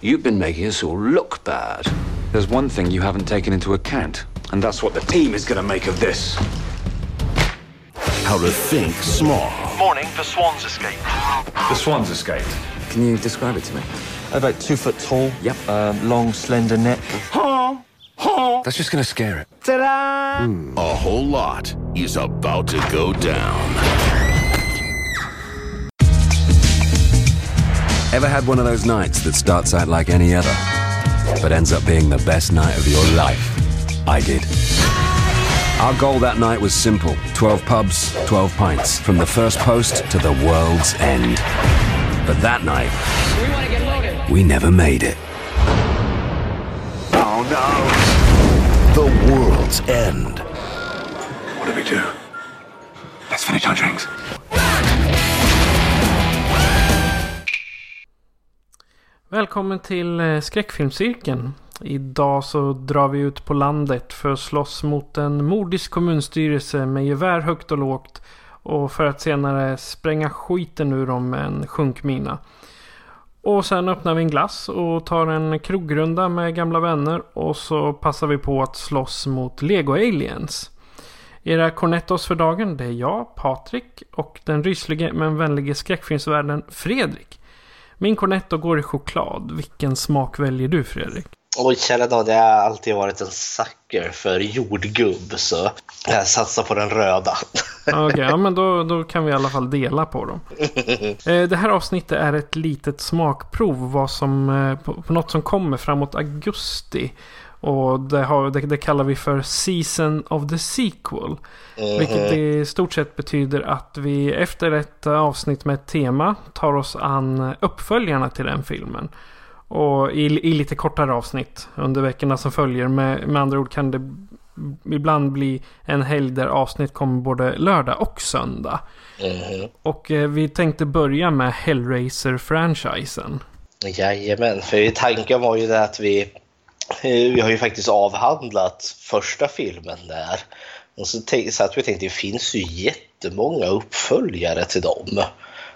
You've been making us all look bad. There's one thing you haven't taken into account, and that's what the team is going to make of this. How to think small. Morning, the swans escaped. The swans escaped. Can you describe it to me? About two foot tall. Yep. Um, long, slender neck. That's just going to scare it. A whole lot is about to go down. Ever had one of those nights that starts out like any other, but ends up being the best night of your life? I did. Our goal that night was simple 12 pubs, 12 pints, from the first post to the world's end. But that night, we never made it. Oh no! The world's end. What do we do? Let's finish our drinks. Välkommen till eh, skräckfilmscirkeln. Idag så drar vi ut på landet för att slåss mot en mordisk kommunstyrelse med gevär högt och lågt. Och för att senare spränga skiten ur dem med en sjunkmina. Och sen öppnar vi en glass och tar en krogrunda med gamla vänner. Och så passar vi på att slåss mot Lego Aliens. Era cornettos för dagen det är jag, Patrik och den ryslige men vänlige skräckfilmsvärden Fredrik. Min cornetto går i choklad. Vilken smak väljer du Fredrik? Oj, kära dag, jag har alltid varit en sucker för jordgubb så jag satsar på den röda. Okej, ja men då, då kan vi i alla fall dela på dem. Eh, Det här avsnittet är ett litet smakprov vad som, eh, på något som kommer framåt augusti. Och det, har, det, det kallar vi för Season of the Sequel. Vilket i stort sett betyder att vi efter ett avsnitt med ett tema tar oss an uppföljarna till den filmen. Och i, i lite kortare avsnitt under veckorna som följer. Med, med andra ord kan det ibland bli en helg där avsnitt kommer både lördag och söndag. Och eh, vi tänkte börja med Hellraiser-franchisen. Jajamän, för tanken var ju det att vi, vi har ju faktiskt avhandlat första filmen där. Och så, tänk, så att vi tänkte det finns ju jättemånga uppföljare till dem.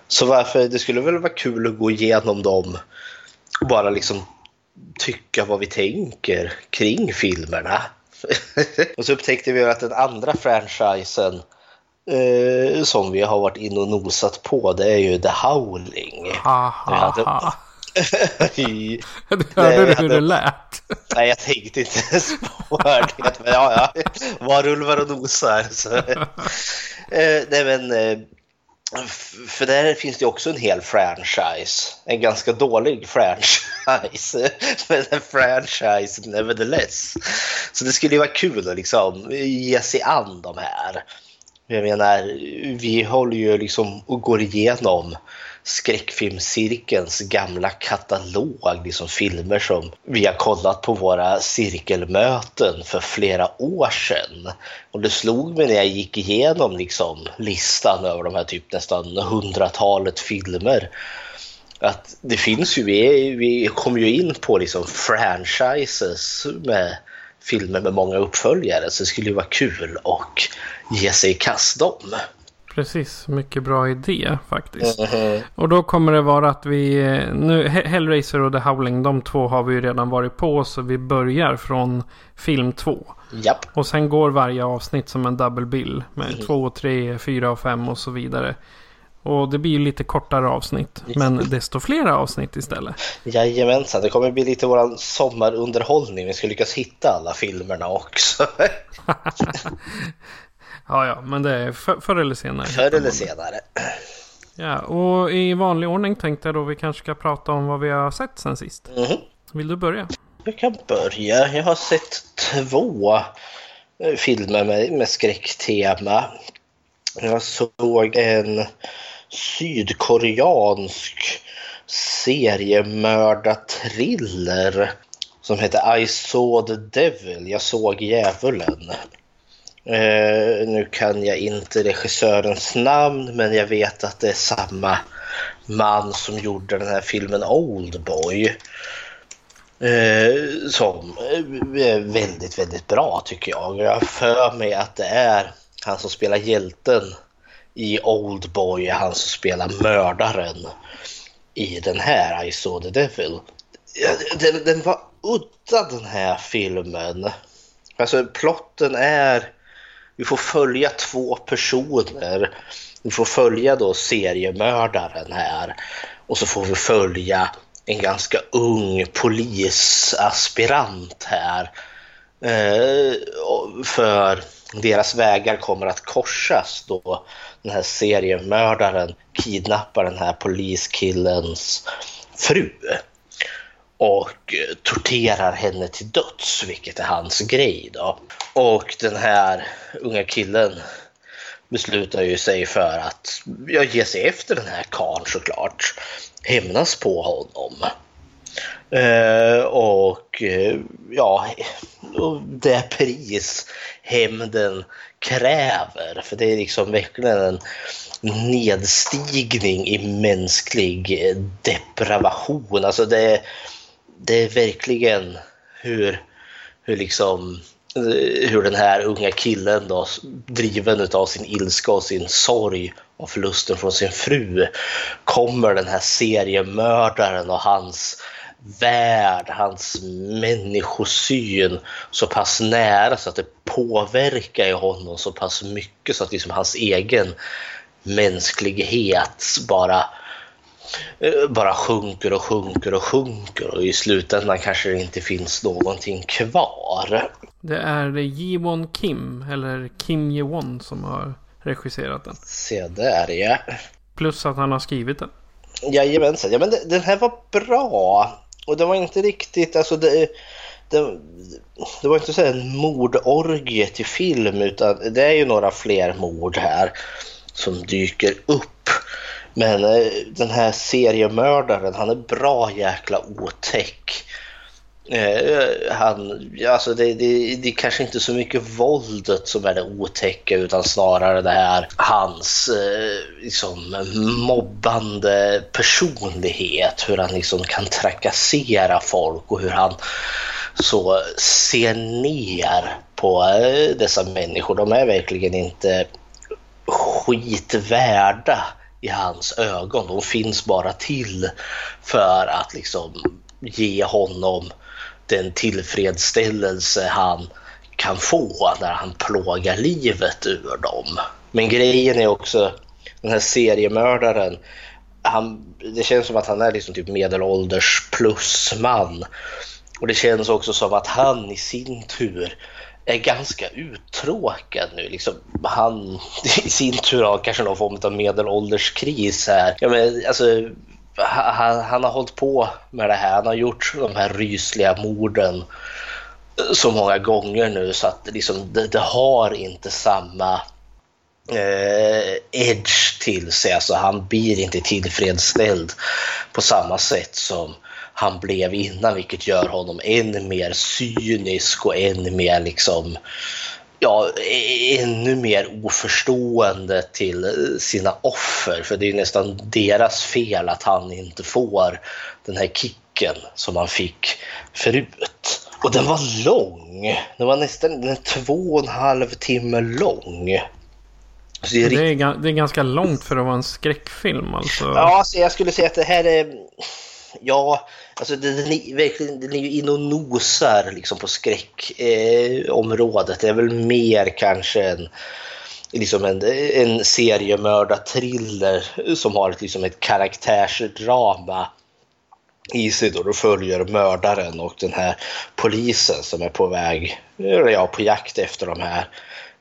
Så varför, det skulle väl vara kul att gå igenom dem och bara liksom tycka vad vi tänker kring filmerna. och så upptäckte vi att den andra franchisen eh, som vi har varit in och nosat på det är ju The Howling. Vi hade- Du hörde Nej, du hur det lät? Nej, jag tänkte inte ens på det. Men ja, ja. Var ulvar och nosar. Så. Eh, nej, men... Eh, för där finns det också en hel franchise. En ganska dålig franchise. Men en franchise nevertheless. Så det skulle ju vara kul att liksom ge sig an de här. Jag menar, vi håller ju liksom och går igenom skräckfilmscirkelns gamla katalog, liksom filmer som vi har kollat på våra cirkelmöten för flera år sedan. Och det slog mig när jag gick igenom liksom listan över de här typ nästan hundratalet filmer att det finns ju, vi, vi kom ju in på liksom franchises med filmer med många uppföljare så det skulle ju vara kul att ge sig i kast dem. Precis, mycket bra idé faktiskt. Och då kommer det vara att vi, eh, nu He- Hellraiser och The Howling, de två har vi ju redan varit på. Så vi börjar från film två. Japp. Och sen går varje avsnitt som en double bill. Med två, tre, fyra och fem och så vidare. Och det blir ju lite kortare avsnitt. Men desto fler avsnitt istället. Jajamensan, det kommer bli lite våran sommarunderhållning. Vi ska lyckas hitta alla filmerna också. Ja, ja, men det är för, förr eller senare. Förr eller senare. Ja, och i vanlig ordning tänkte jag då vi kanske ska prata om vad vi har sett sen sist. Mhm. Vill du börja? Jag kan börja. Jag har sett två eh, filmer med, med skräcktema. Jag såg en sydkoreansk seriemördarthriller som heter I saw the devil, jag såg djävulen. Eh, nu kan jag inte regissörens namn men jag vet att det är samma man som gjorde den här filmen Oldboy. Eh, som eh, är väldigt, väldigt bra tycker jag. Jag har för mig att det är han som spelar hjälten i Oldboy, han som spelar mördaren i den här I saw the devil. Den, den var udda den här filmen. Alltså plotten är, vi får följa två personer. Vi får följa då seriemördaren här och så får vi följa en ganska ung polisaspirant här. Eh, för deras vägar kommer att korsas då den här seriemördaren kidnappar den här poliskillens fru och eh, torterar henne till döds, vilket är hans grej då. Och den här unga killen beslutar ju sig för att ja, ge sig efter den här karln såklart. Hämnas på honom. Eh, och eh, ja, det pris hämnden kräver. För det är liksom verkligen en nedstigning i mänsklig eh, depravation. Alltså det, det är verkligen hur, hur liksom eh, hur den här unga killen då, driven av sin ilska och sin sorg och förlusten från sin fru, kommer den här seriemördaren och hans värld, hans människosyn så pass nära så att det påverkar honom så pass mycket så att liksom hans egen mänsklighet bara Eh, bara sjunker och sjunker och sjunker och i slutändan kanske det inte finns någonting kvar. Det är Jiwon Kim, eller Kim Jewon som har regisserat den. Se där ja. Plus att han har skrivit den. Jajamensan, ja men den här var bra. Och det var inte riktigt, alltså det, det, det var inte så en mordorgie till film utan det är ju några fler mord här som dyker upp. Men eh, den här seriemördaren, han är bra jäkla otäck. Eh, han, alltså det, det, det är kanske inte så mycket våldet som är det otäcka utan snarare det här hans eh, liksom, mobbande personlighet. Hur han liksom kan trakassera folk och hur han så ser ner på eh, dessa människor. De är verkligen inte skitvärda i hans ögon. De finns bara till för att liksom ge honom den tillfredsställelse han kan få när han plågar livet ur dem. Men grejen är också, den här seriemördaren, han, det känns som att han är liksom typ medelålders plus man. Och det känns också som att han i sin tur är ganska uttråkad nu. Liksom, han i sin tur har kanske någon form av medelålderskris här. Ja, men, alltså, han, han, har hållit på med det här. Han har gjort de här rysliga morden så många gånger nu så att liksom, det, det har inte samma eh, edge till sig. Alltså, han blir inte tillfredsställd på samma sätt som han blev innan vilket gör honom än mer cynisk och än mer liksom ja, ännu mer oförstående till sina offer. För det är nästan deras fel att han inte får den här kicken som han fick förut. Och den var lång. Den var nästan den två och en halv timme lång. Det är, det, är, det är, ganska långt för att vara en skräckfilm alltså. Ja, alltså jag skulle säga att det här är Ja, alltså den, är, verkligen, den är ju in och nosar liksom på skräckområdet. Eh, det är väl mer kanske en, liksom en, en seriemördarthriller som har ett, liksom ett karaktärsdrama i sig då du följer mördaren och den här polisen som är på väg, ja på jakt efter de här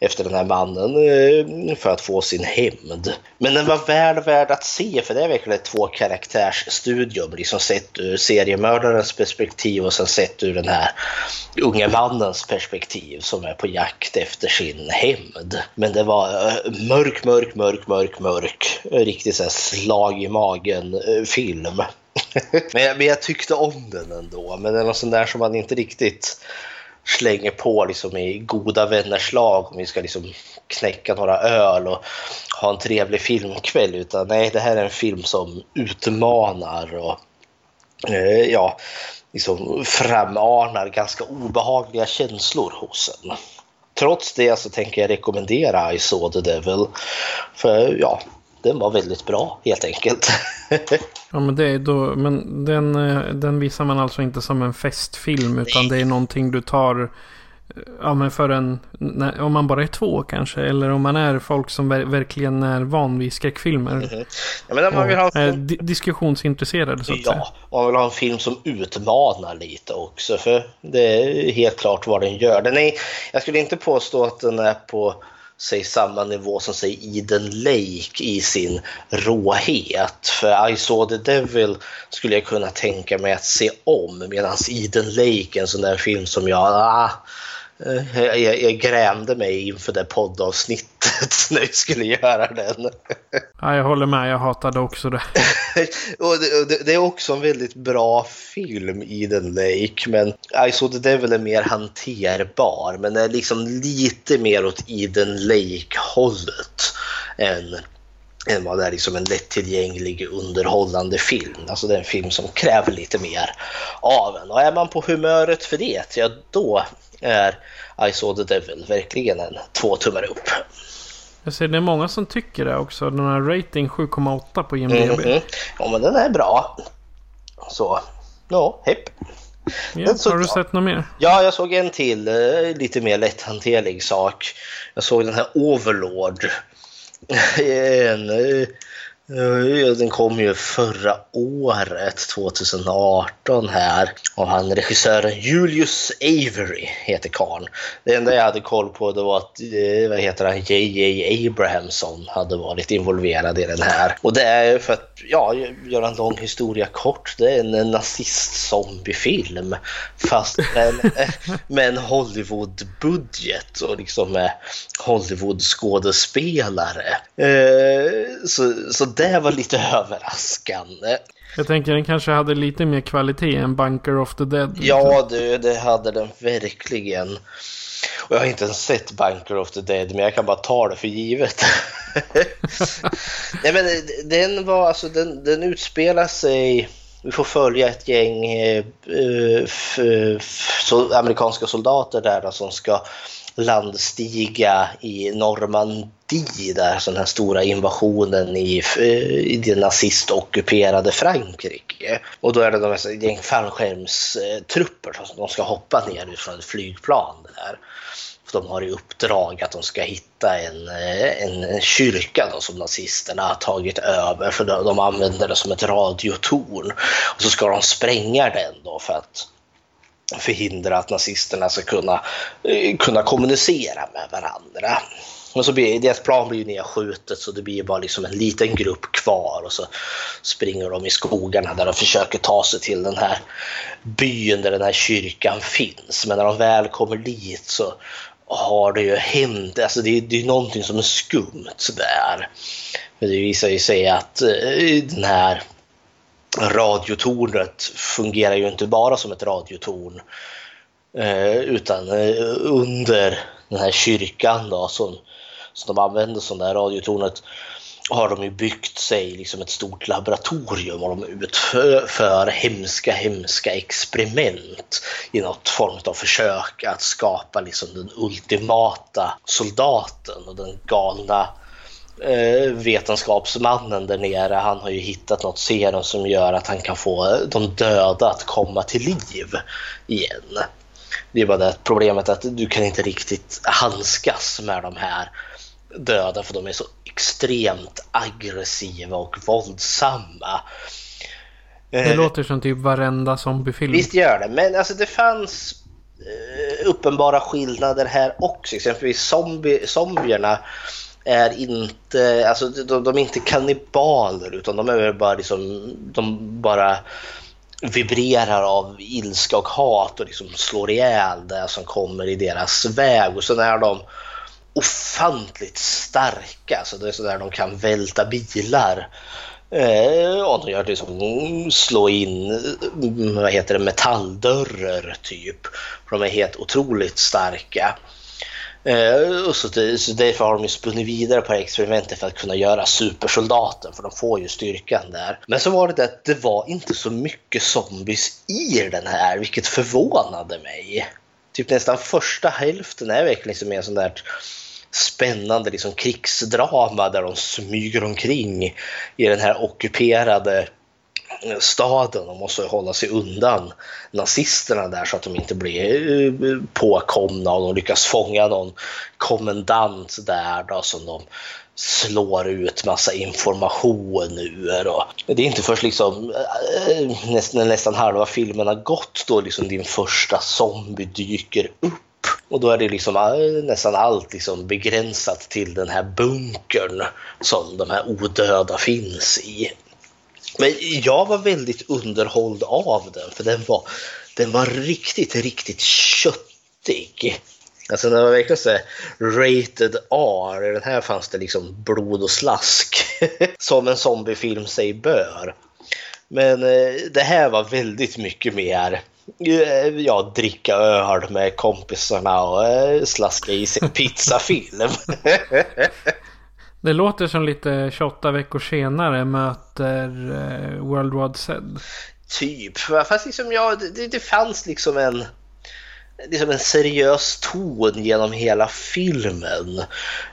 efter den här mannen för att få sin hämnd. Men den var väl värd att se för det är verkligen ett två karaktärsstudium. Liksom sett ur seriemördarens perspektiv och sen sett ur den här unge mannens perspektiv som är på jakt efter sin hämnd. Men det var mörk, mörk, mörk, mörk, mörk. Riktigt så slag i magen-film. men, jag, men jag tyckte om den ändå. Men det är något sånt där som man inte riktigt slänger på liksom i goda vänners lag om vi ska liksom knäcka några öl och ha en trevlig filmkväll. Utan nej, det här är en film som utmanar och eh, ja, liksom framanar ganska obehagliga känslor hos en. Trots det så tänker jag rekommendera I saw the devil. För ja, den var väldigt bra helt enkelt. ja men det är då, men den, eh, den visar man alltså inte som en festfilm utan det är någonting du tar Ja men för en, om man bara är två kanske. Eller om man är folk som ver verkligen är van vid skräckfilmer. Mm -hmm. ja, men man vill ha en... di diskussionsintresserade så att ja, säga. Ja, man vill ha en film som utmanar lite också. För det är helt klart vad den gör. Den är, jag skulle inte påstå att den är på sig samma nivå som säg Eden Lake i sin råhet. För I saw the devil skulle jag kunna tänka mig att se om medan Eden Lake är en sån där film som jag ah, jag, jag, jag grämde mig inför det poddavsnittet när vi skulle göra den. Ja, jag håller med, jag hatade också det. och det, det, det, är också en väldigt bra film, Eden Lake, men I saw the devil är mer hanterbar, men är liksom lite mer åt Eden Lake-hållet än än vad det är liksom en lättillgänglig underhållande film. Alltså det är en film som kräver lite mer av en. Och är man på humöret för det, ja då är I saw the devil verkligen en två tummar upp. Jag ser det är många som tycker det också. Den har rating 7,8 på IMDB. Mm -hmm. Ja men den är bra. Så, ja, hepp. Ja, har du sett något mer? Ja, jag såg en till eh, lite mer lätthanterlig sak. Jag såg den här Overlord. en, eh, den kom ju förra året, 2018 här. Och han regissören Julius Avery heter karln. Det enda jag hade koll på det var att, eh, vad heter han, JJ Abrahamson hade varit involverad i den här. Och det är för att, ja, göra en lång historia kort, det är en nazist-zombiefilm. Fast med, med en Hollywood-budget och liksom med Hollywood-skådespelare. Eh, så, så det var lite överraskande. Jag tänker den kanske hade lite mer kvalitet än Bunker of the Dead. Ja, du, det hade den verkligen. Och jag har inte ens sett Bunker of the Dead, men jag kan bara ta det för givet. Nej, men den var alltså, den, den utspelar sig vi får följa ett gäng eh, så, amerikanska soldater där då, som ska landstiga i Normandie där, så den här stora invasionen i, eh, i det nazistockuperade Frankrike. Och då är det de här gäng fallskärmstrupper som de ska hoppa ner från ett flygplan där. De har i uppdrag att de ska hitta en, eh, en, en kyrka då, som nazisterna har tagit över för de, de använder det som ett radiotorn. Och så ska de spränga den då för att förhindra att nazisterna ska kunna, eh, kunna kommunicera med varandra. Men så blir deras plan blir ju nedskjutet så det blir bara liksom en liten grupp kvar och så springer de i skogarna där de försöker ta sig till den här byn där den här kyrkan finns. Men när de väl kommer dit så har det ju hänt, alltså det, det är någonting som är skumt där. Men det visar ju sig att eh, den här radiotornet fungerar ju inte bara som ett radiotorn eh, utan eh, under den här kyrkan då, som, som de använder som det här radiotornet har de ju byggt sig liksom ett stort laboratorium och de utför hemska, hemska experiment i något form av försök att skapa liksom den ultimata soldaten och den galna eh, vetenskapsmannen där nere, han har ju hittat något serum som gör att han kan få de döda att komma till liv igen. Det är bara det problemet att du kan inte riktigt handskas med de här döda för de är så extremt aggressiva och våldsamma. Det eh, låter som typ varenda zombiefilm. Visst gör det, men alltså det fanns eh, uppenbara skillnader här också. Exempelvis zombie, zombierna är inte, alltså de, de är inte kannibaler utan de är bara liksom, de bara vibrerar av ilska och hat och liksom slår ihjäl det som kommer i deras väg och sen är de ofantligt starka, så det är sådär de kan välta bilar Eh, och de gör liksom, slå in vad heter det, metalldörrar typ. För de är helt otroligt starka. Eh, och så, så därför har de ju spunnit vidare på experimentet för att kunna göra supersoldaten för de får ju styrkan där. Men så var det det att det var inte så mycket zombies i den här vilket förvånade mig. Typ nästan första hälften är verkligen som en sån där spännande liksom krigsdrama där de smyger omkring i den här ockuperade staden och måste hålla sig undan nazisterna där så att de inte blir eh, påkomna och de lyckas fånga någon kommendant där då som de slår ut massa information ur. Och det är inte först liksom eh, när nästan, halva filmen har gått då liksom din första zombie dyker upp och då är det liksom eh, nästan allt liksom begränsat till den här bunkern som de här odöda finns i. Men jag var väldigt underhålld av den för den var, den var riktigt, riktigt köttig. Alltså den var verkligen så rated R. I den här fanns det liksom blod och slask. Som en zombiefilm sig bör. Men eh, det här var väldigt mycket mer eh, ja, dricka öl med kompisarna och eh, slaska i sig pizzafilm. Det låter som lite 28 veckor senare möter eh, World War Z. Typ, fast liksom ja, det, det fanns liksom en liksom en seriös ton genom hela filmen.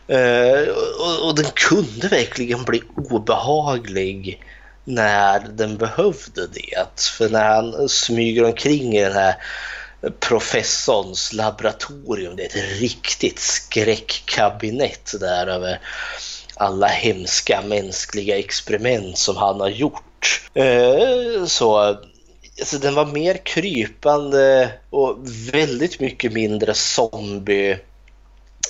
Eh, och, och, den kunde verkligen bli obehaglig när den behövde det. För när han smyger omkring i den här professorns laboratorium, det är ett riktigt skräckkabinett där över alla hemska mänskliga experiment som han har gjort. Eh, så alltså den var mer krypande och väldigt mycket mindre zombie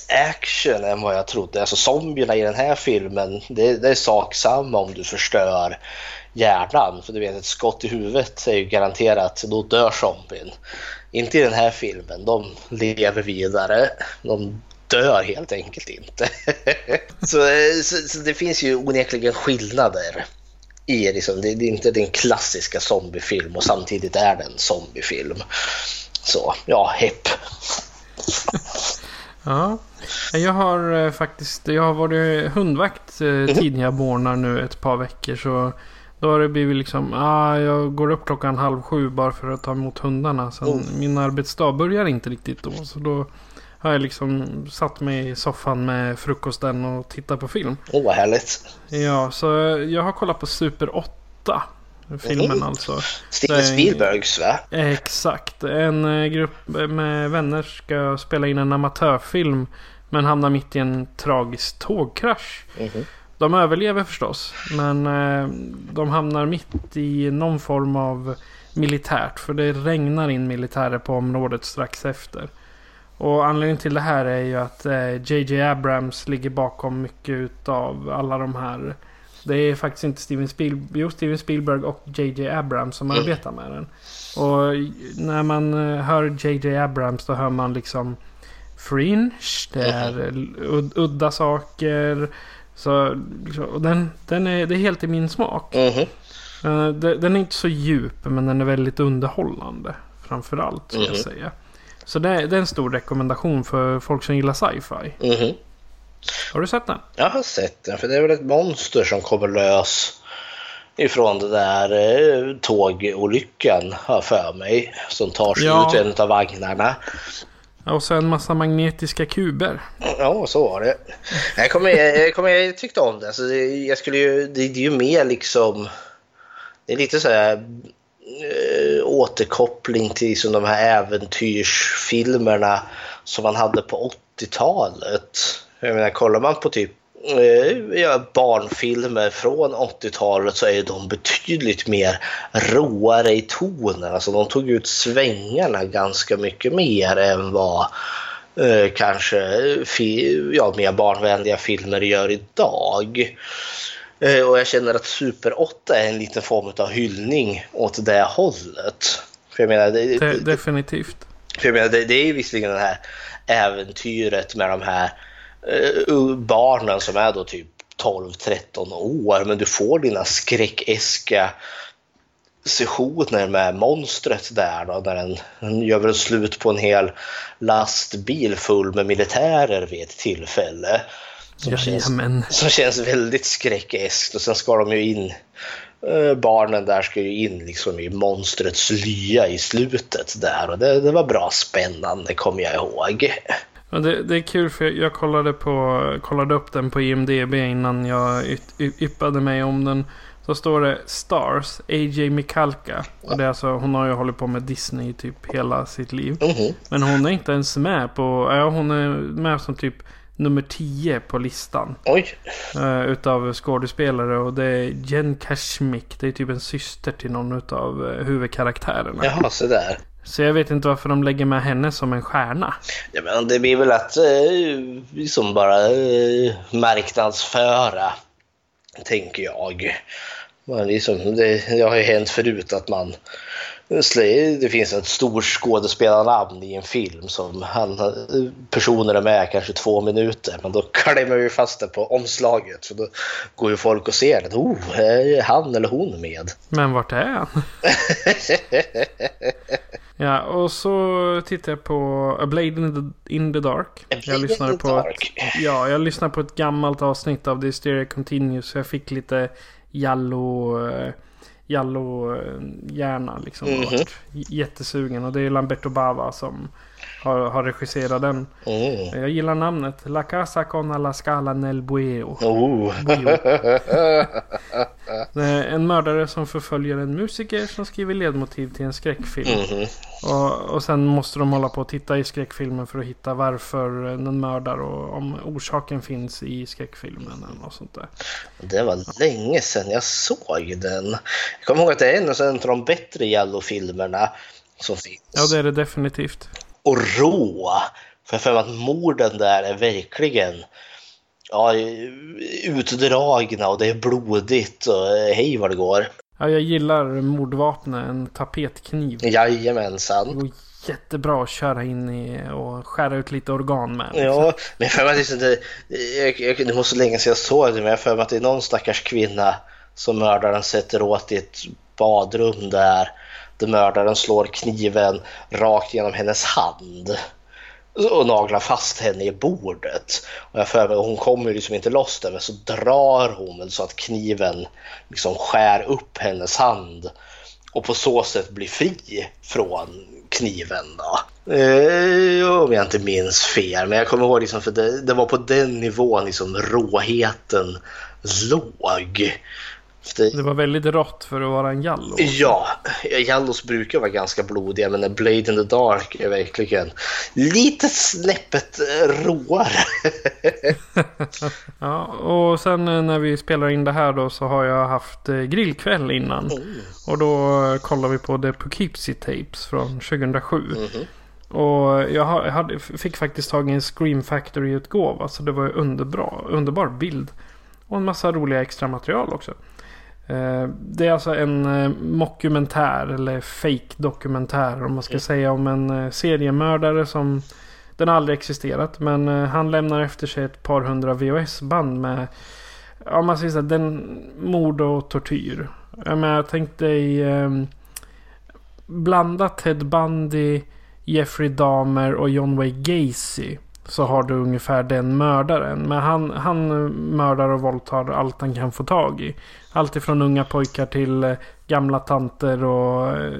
action än vad jag trodde. Alltså zombierna i den här filmen, det, det är sak samma om du förstör hjärnan. För du vet, ett skott i huvudet är ju garanterat, då dör zombien. Inte i den här filmen, de lever vidare. De dör helt enkelt inte. så, så, så, det finns ju onekligen skillnader i liksom, det, det är inte den klassiska zombiefilm och samtidigt är det en zombiefilm. Så ja, hepp. Ja, jag har eh, faktiskt jag har varit hundvakt eh, mhm. tidiga morgnar nu ett par veckor. Så då har det blivit liksom, ah, jag går upp klockan halv sju bara för att ta emot hundarna. Sen oh. min arbetsdag börjar inte riktigt då. Så då har jag liksom satt mig i soffan med frukosten och tittat på film. Åh, oh, vad härligt. Ja, så jag har kollat på Super 8. Filmen mm. alltså. Steven Spielbergs va? Exakt. En eh, grupp med vänner ska spela in en amatörfilm. Men hamnar mitt i en tragisk tågkrasch. Mm. De överlever förstås. Men eh, de hamnar mitt i någon form av militärt. För det regnar in militärer på området strax efter. Och anledningen till det här är ju att JJ eh, Abrams ligger bakom mycket av alla de här det är faktiskt inte Steven Spielberg, jo, Steven Spielberg och JJ Abrams som mm. arbetar med den. Och när man eh, hör JJ Abrams då hör man liksom Fringe, det är udda saker. Så, liksom, och den, den är, det är helt i min smak. Mm. Den är inte så djup men den är väldigt underhållande. Framförallt ska mm. jag säga. Så det, det, är en stor rekommendation för folk som gillar sci-fi. Mm. Har du sett den? Jag har sett den, för det är väl ett monster som kommer lös ifrån det där eh, tågolyckan, har för mig, som tar sig ja. ut en av vagnarna. Och så en massa magnetiska kuber. Ja, så var det. Jag, kommer, jag, kommer, jag tyckte om det. Alltså, jag skulle ju, det, det är ju mer liksom... Det är lite så här Eh, återkoppling till liksom de här äventyrsfilmerna som man hade på 80-talet. Jag menar, kollar man på typ eh, barnfilmer från 80-talet så är de betydligt mer råare i tonen. Alltså de tog ut svängarna ganska mycket mer än vad eh, kanske ja, mer barnvänliga filmer gör idag. Eh, och jag känner att Super 8 är en liten form av hyllning åt det hållet. För jag menar, det, det, definitivt. För jag menar, det, det är ju visserligen det här äventyret med de här uh, barnen som är då typ 12-13 år, men du får dina skräckeska sessioner med monstret där då, när den, den gör väl slut på en hel lastbil full med militärer vid ett tillfälle. Som, känns, Jajamän. som känns väldigt skräckeskt och sen ska de ju in eh, Barnen där ska ju in liksom i monstrets lya i slutet där och det, det var bra spännande kommer jag ihåg. Ja, det, det är kul för jag, jag kollade, på, kollade upp den på IMDB innan jag yt- yppade mig om den. Så står det Stars, AJ Mikalka. Och det är alltså, hon har ju hållit på med Disney typ hela sitt liv. Mhm. Men hon är inte ens med på, ja hon är med som typ nummer 10 på listan. Oj, Uh, utav skådespelare och det är Jen Kashmik. Det är typ en syster till någon utav uh, huvudkaraktärerna. jaha så där. Så jag vet inte varför de lägger med henne som en stjärna. Ja, men det blir väl att eh, liksom bara eh, marknadsföra, tänker jag. Men liksom, det, det har ju hänt förut att man det finns ett stort skådespelarnamn i en film som han, personen är med kanske två minuter men då klämmer vi fast det på omslaget för då går ju folk och ser det. Oh, är han eller hon med? Men vart är han? ja, och så tittar jag på A Blade in the, in the Dark. Jag lyssnade på Dark. Ett, ja, jag lyssnade på ett gammalt avsnitt av The Hysteria Continues. Så jag fick lite Jallo... Jallo-hjärna liksom. Och vart Jättesugen. Och det är Lamberto Bava som har, har regisserat den. Mm. Jag gillar namnet. La Casa con la Scala nel Bueo. Oh. Bueo. Är en mördare som förföljer en musiker som skriver ledmotiv till en skräckfilm. Mhm. Och, och sen måste de hålla på och titta i skräckfilmen för att hitta varför den mördar och om orsaken finns i skräckfilmen eller något sånt där. Det var länge sedan jag såg den. Jag kommer ihåg att det är en av de bättre Jallo-filmerna som finns. Ja, det är det definitivt. Och rå. För jag för att morden där är verkligen ja, utdragna och det är blodigt och hej vad det går. Ja, jag gillar mordvapnet, en tapetkniv. Jajamensan. Det går jättebra att köra in i och skära ut lite organ med. liksom. Ja, men jag har för mig att liksom det, jag, jag, det var så länge sedan jag såg det, men jag för mig att det är någon stackars kvinna som mördaren sätter åt i ett badrum där mördaren slår kniven rakt genom hennes hand och naglar fast henne i bordet. Och jag för mig, hon kommer liksom inte loss där, men så drar hon så att kniven liksom skär upp hennes hand och på så sätt blir fri från kniven. Då. Eh, om jag inte minns fel, men jag kommer ihåg liksom för det, det var på den nivån liksom råheten låg. Det, var väldigt rått för att vara en Jallo. Ja, Jallos brukar vara ganska blodiga men Blade in the Dark är verkligen lite snäppet råare. Ja, och sen eh, när vi spelar in det här då så har jag haft eh, grillkväll innan. Och då eh, kollar vi på The Poughkeepsie Tapes från 2007. Och jag, hade, fick faktiskt tag i en Scream Factory-utgåva. Så det var ju underbra, underbar bild. Och en massa roliga extra material också. Eh, Det är alltså en eh, mockumentär eller fake dokumentär om man ska säga om en eh, seriemördare som den har aldrig existerat men han lämnar efter sig ett par hundra VHS-band med ja, man säger så här, den mord och tortyr. Jag, menar, jag tänkte i eh, blanda Ted Bundy, Jeffrey Dahmer och John Wayne Gacy. Så har du ungefär den mördaren. Men han, han mördar och våldtar allt han kan få tag i. Allt ifrån unga pojkar till eh, gamla tanter och eh,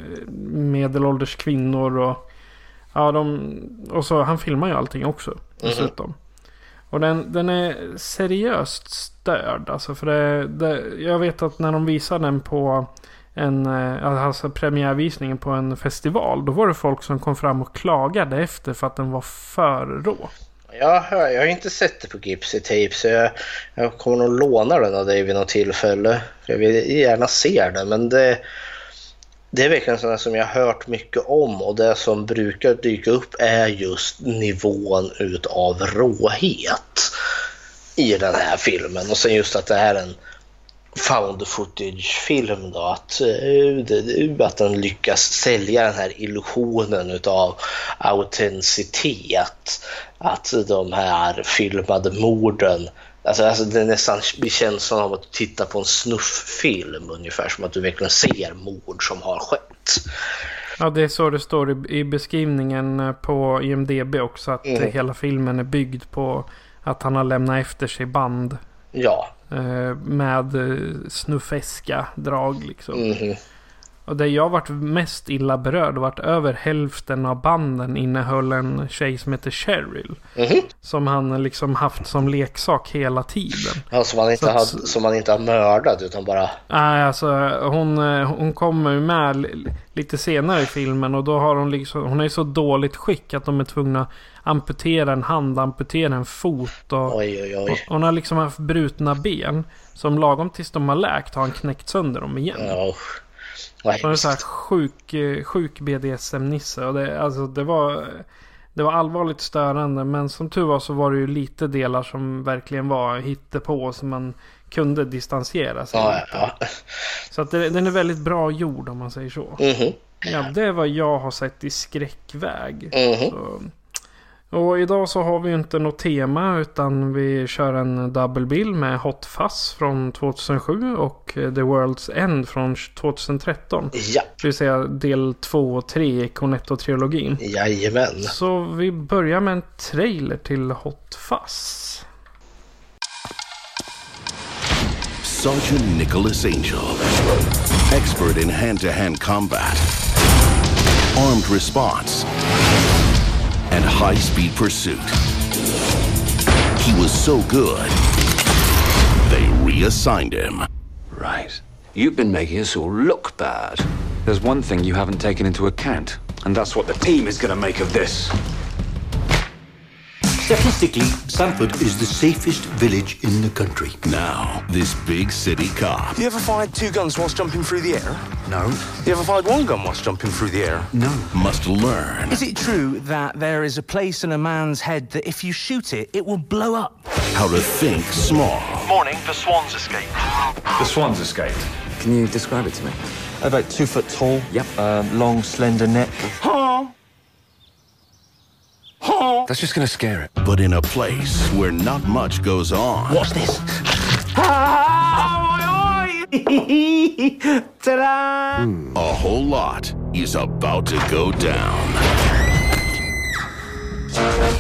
medelålders kvinnor. Och, ja, de, och så, han filmar ju allting också dessutom. Och den, den är seriöst störd. Alltså för det, det, jag vet att när de visade den på en, eh, alltså premiärvisningen på en festival. Då var det folk som kom fram och klagade efter för att den var för rå. Jag har, jag har inte sett det på Gipsy Tape så jag, jag kommer nog låna den av dig vid något tillfälle. För jag vill gärna se den men det, det är verkligen sådana som jag har hört mycket om och det som brukar dyka upp är just nivån utav råhet i den här filmen och sen just att det här är en found footage-film då. Att, eh, att den lyckas sälja den här illusionen utav autenticitet. Att de här filmade morden Alltså, alltså det nästan blir känslan av att du tittar på en snufffilm ungefär som att du verkligen ser mord som har skett. Ja, det är så det står i, beskrivningen på IMDB också. Att Mm. hela filmen är byggd på att han har lämnat efter sig band. Ja. Eh, med eh, snuffeska drag liksom. Mhm. Och det jag varit mest illa berörd var att över hälften av banden innehöll en tjej som heter Cheryl. Mhm. Som han liksom haft som leksak hela tiden. Ja, som, man inte Så har, som man inte har mördat utan bara... Nej, alltså hon, eh, hon kommer ju med li- lite senare i filmen och då har hon liksom, hon är i så dåligt skick att de är tvungna amputera en hand, amputera en fot och Oj, oj, oj. hon har liksom haft brutna ben. Som lagom tills de har läkt har han knäckt sönder dem igen. Ja. Vad är så här sjuk, eh, sjuk BDSM-nisse. Och det, alltså, det, var, det var allvarligt störande. Men som tur var så var det ju lite delar som verkligen var hittepå. Som man kunde distansera sig Ja, ja. Så att det, den är väldigt bra gjord om man säger så. Mhm. Ja, det är vad jag har sett i skräckväg. Mhm. Så. Och idag så har vi inte något tema utan vi kör en double bill med Hot Fuzz från 2007 och The World's End från 2013. Ja, Det vill säga del 2 och 3 i Cornetto-trilogin. jajamän. Så vi börjar med en trailer till Hot Fuzz. Sergeant Nicholas Angel, expert in hand to hand combat, armed response, and high speed pursuit. He was so good, they reassigned him. Right. You've been making us all look bad. There's one thing you haven't taken into account, and that's what the team is going to make of this. Statistically, Sanford is the safest village in the country. Now, this big city cop You ever fired two guns whilst jumping through the air? No, You ever fired one gun whilst jumping through the air? no. must learn Is it true that there is a place in a man's head that if you shoot it, it will blow up? how to think small Morning, the swans escaped. The swans escaped. Can you describe it to me? About two foot tall. Yep. Uh, long, slender neck. That's just gonna scare it. but in a place where not much goes on. Watch this. Ta-da! A whole lot is about to go down.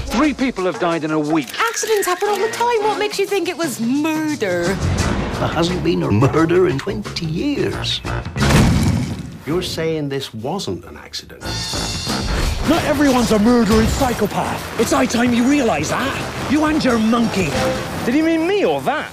Three people have died in a week. Accidents happen all the time. What makes you think it was murder? There hasn't been a murder in 20 years. You're saying this wasn't an accident? Not everyone's a murdering psychopath. It's high time you realize that. You and your monkey. Did he mean me or that?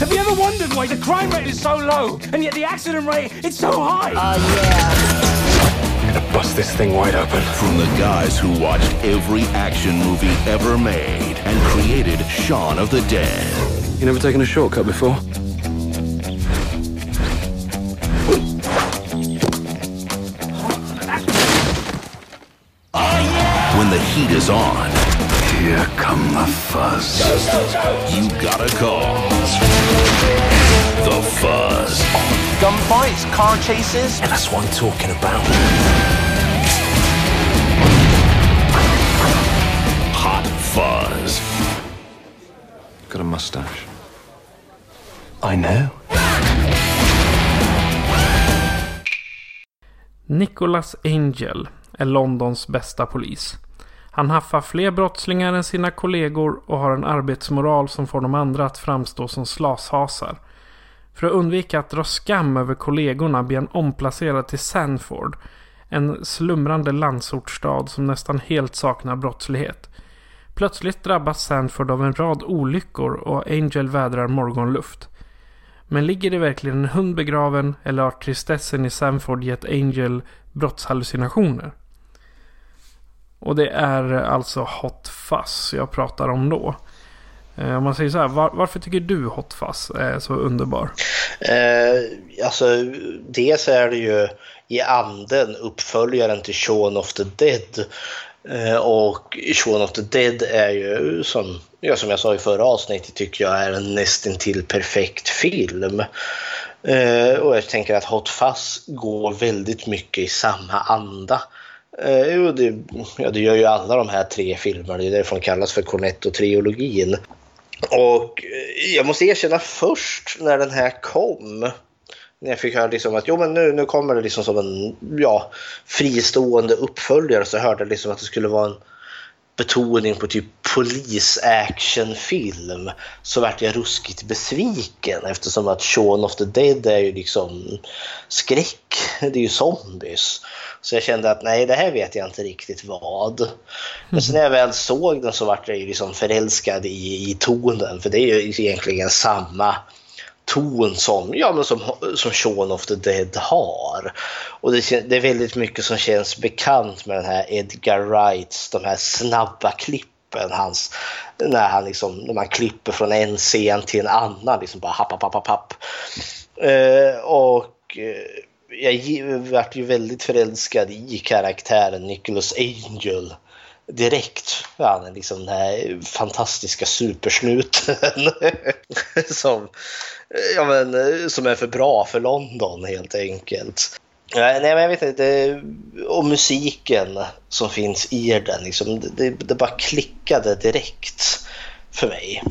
Have you ever wondered why the crime rate is so low and yet the accident rate is so high? Oh, uh, yeah. I'm gonna bust this thing wide open. From the guys who watched every action movie ever made and created Shaun of the Dead. You never taken a shortcut before? Heat is on, Here come the fuzz. you gotta call the fuzz. Gunfights, car chases? And that's what I'm talking about. Hot fuzz. Got a mustache. I know. Nicholas Angel är Londons bästa polis. Han haffar fler brottslingar än sina kollegor och har en arbetsmoral som får de andra att framstå som slashasar. För att undvika att dra skam över kollegorna blir han omplacerad till Sanford. En slumrande landsortsstad som nästan helt saknar brottslighet. Plötsligt drabbas Sanford av en rad olyckor och Angel vädrar morgonluft. Men ligger det verkligen en hund begraven eller har tristessen i Sanford gett Angel brottshallucinationer? Och det är alltså Hot Fuzz jag pratar om då. Eh, om man säger så här, var, varför tycker du Hot Fuzz är så underbar? Eh, alltså, dels är det ju i anden uppföljaren till Shaun of the Dead. Eh, och Shaun of the Dead är ju som, ja, som jag sa i förra avsnittet tycker jag är en nästintill perfekt film. Eh, och jag tänker att Hot Fuzz går väldigt mycket i samma anda. Eh, det, ja, det gör ju alla de här tre filmerna, det är därför de kallas för Cornetto-trilogin. Och eh, jag måste erkänna först när den här kom, när jag fick höra liksom att jo, men nu, nu kommer det liksom som en ja, fristående uppföljare så hörde jag liksom att det skulle vara en betoning på typ polis-actionfilm så vart jag ruskigt besviken eftersom att Shaun of the Dead är ju liksom skräck. Det är ju zombies. Så jag kände att nej, det här vet jag inte riktigt vad. Men sen när jag väl såg den så vart jag ju liksom förälskad i, i tonen för det är ju egentligen samma ton som, ja, men som, som Shaun of the Dead har. Och det, det, är väldigt mycket som känns bekant med den här Edgar Wrights, de här snabba klippen. Hans, när, han liksom, när man klipper från en scen till en annan, liksom bara happ, happ, happ, happ. Eh, och eh, jag vart ju väldigt förälskad i karaktären Nicholas Angel direkt. Han är liksom den här fantastiska supersnuten som, ja, men, som är för bra för London helt enkelt. Nej, men jag vet inte. Och musiken som finns i den, liksom, det, det bara klickade direkt för mig.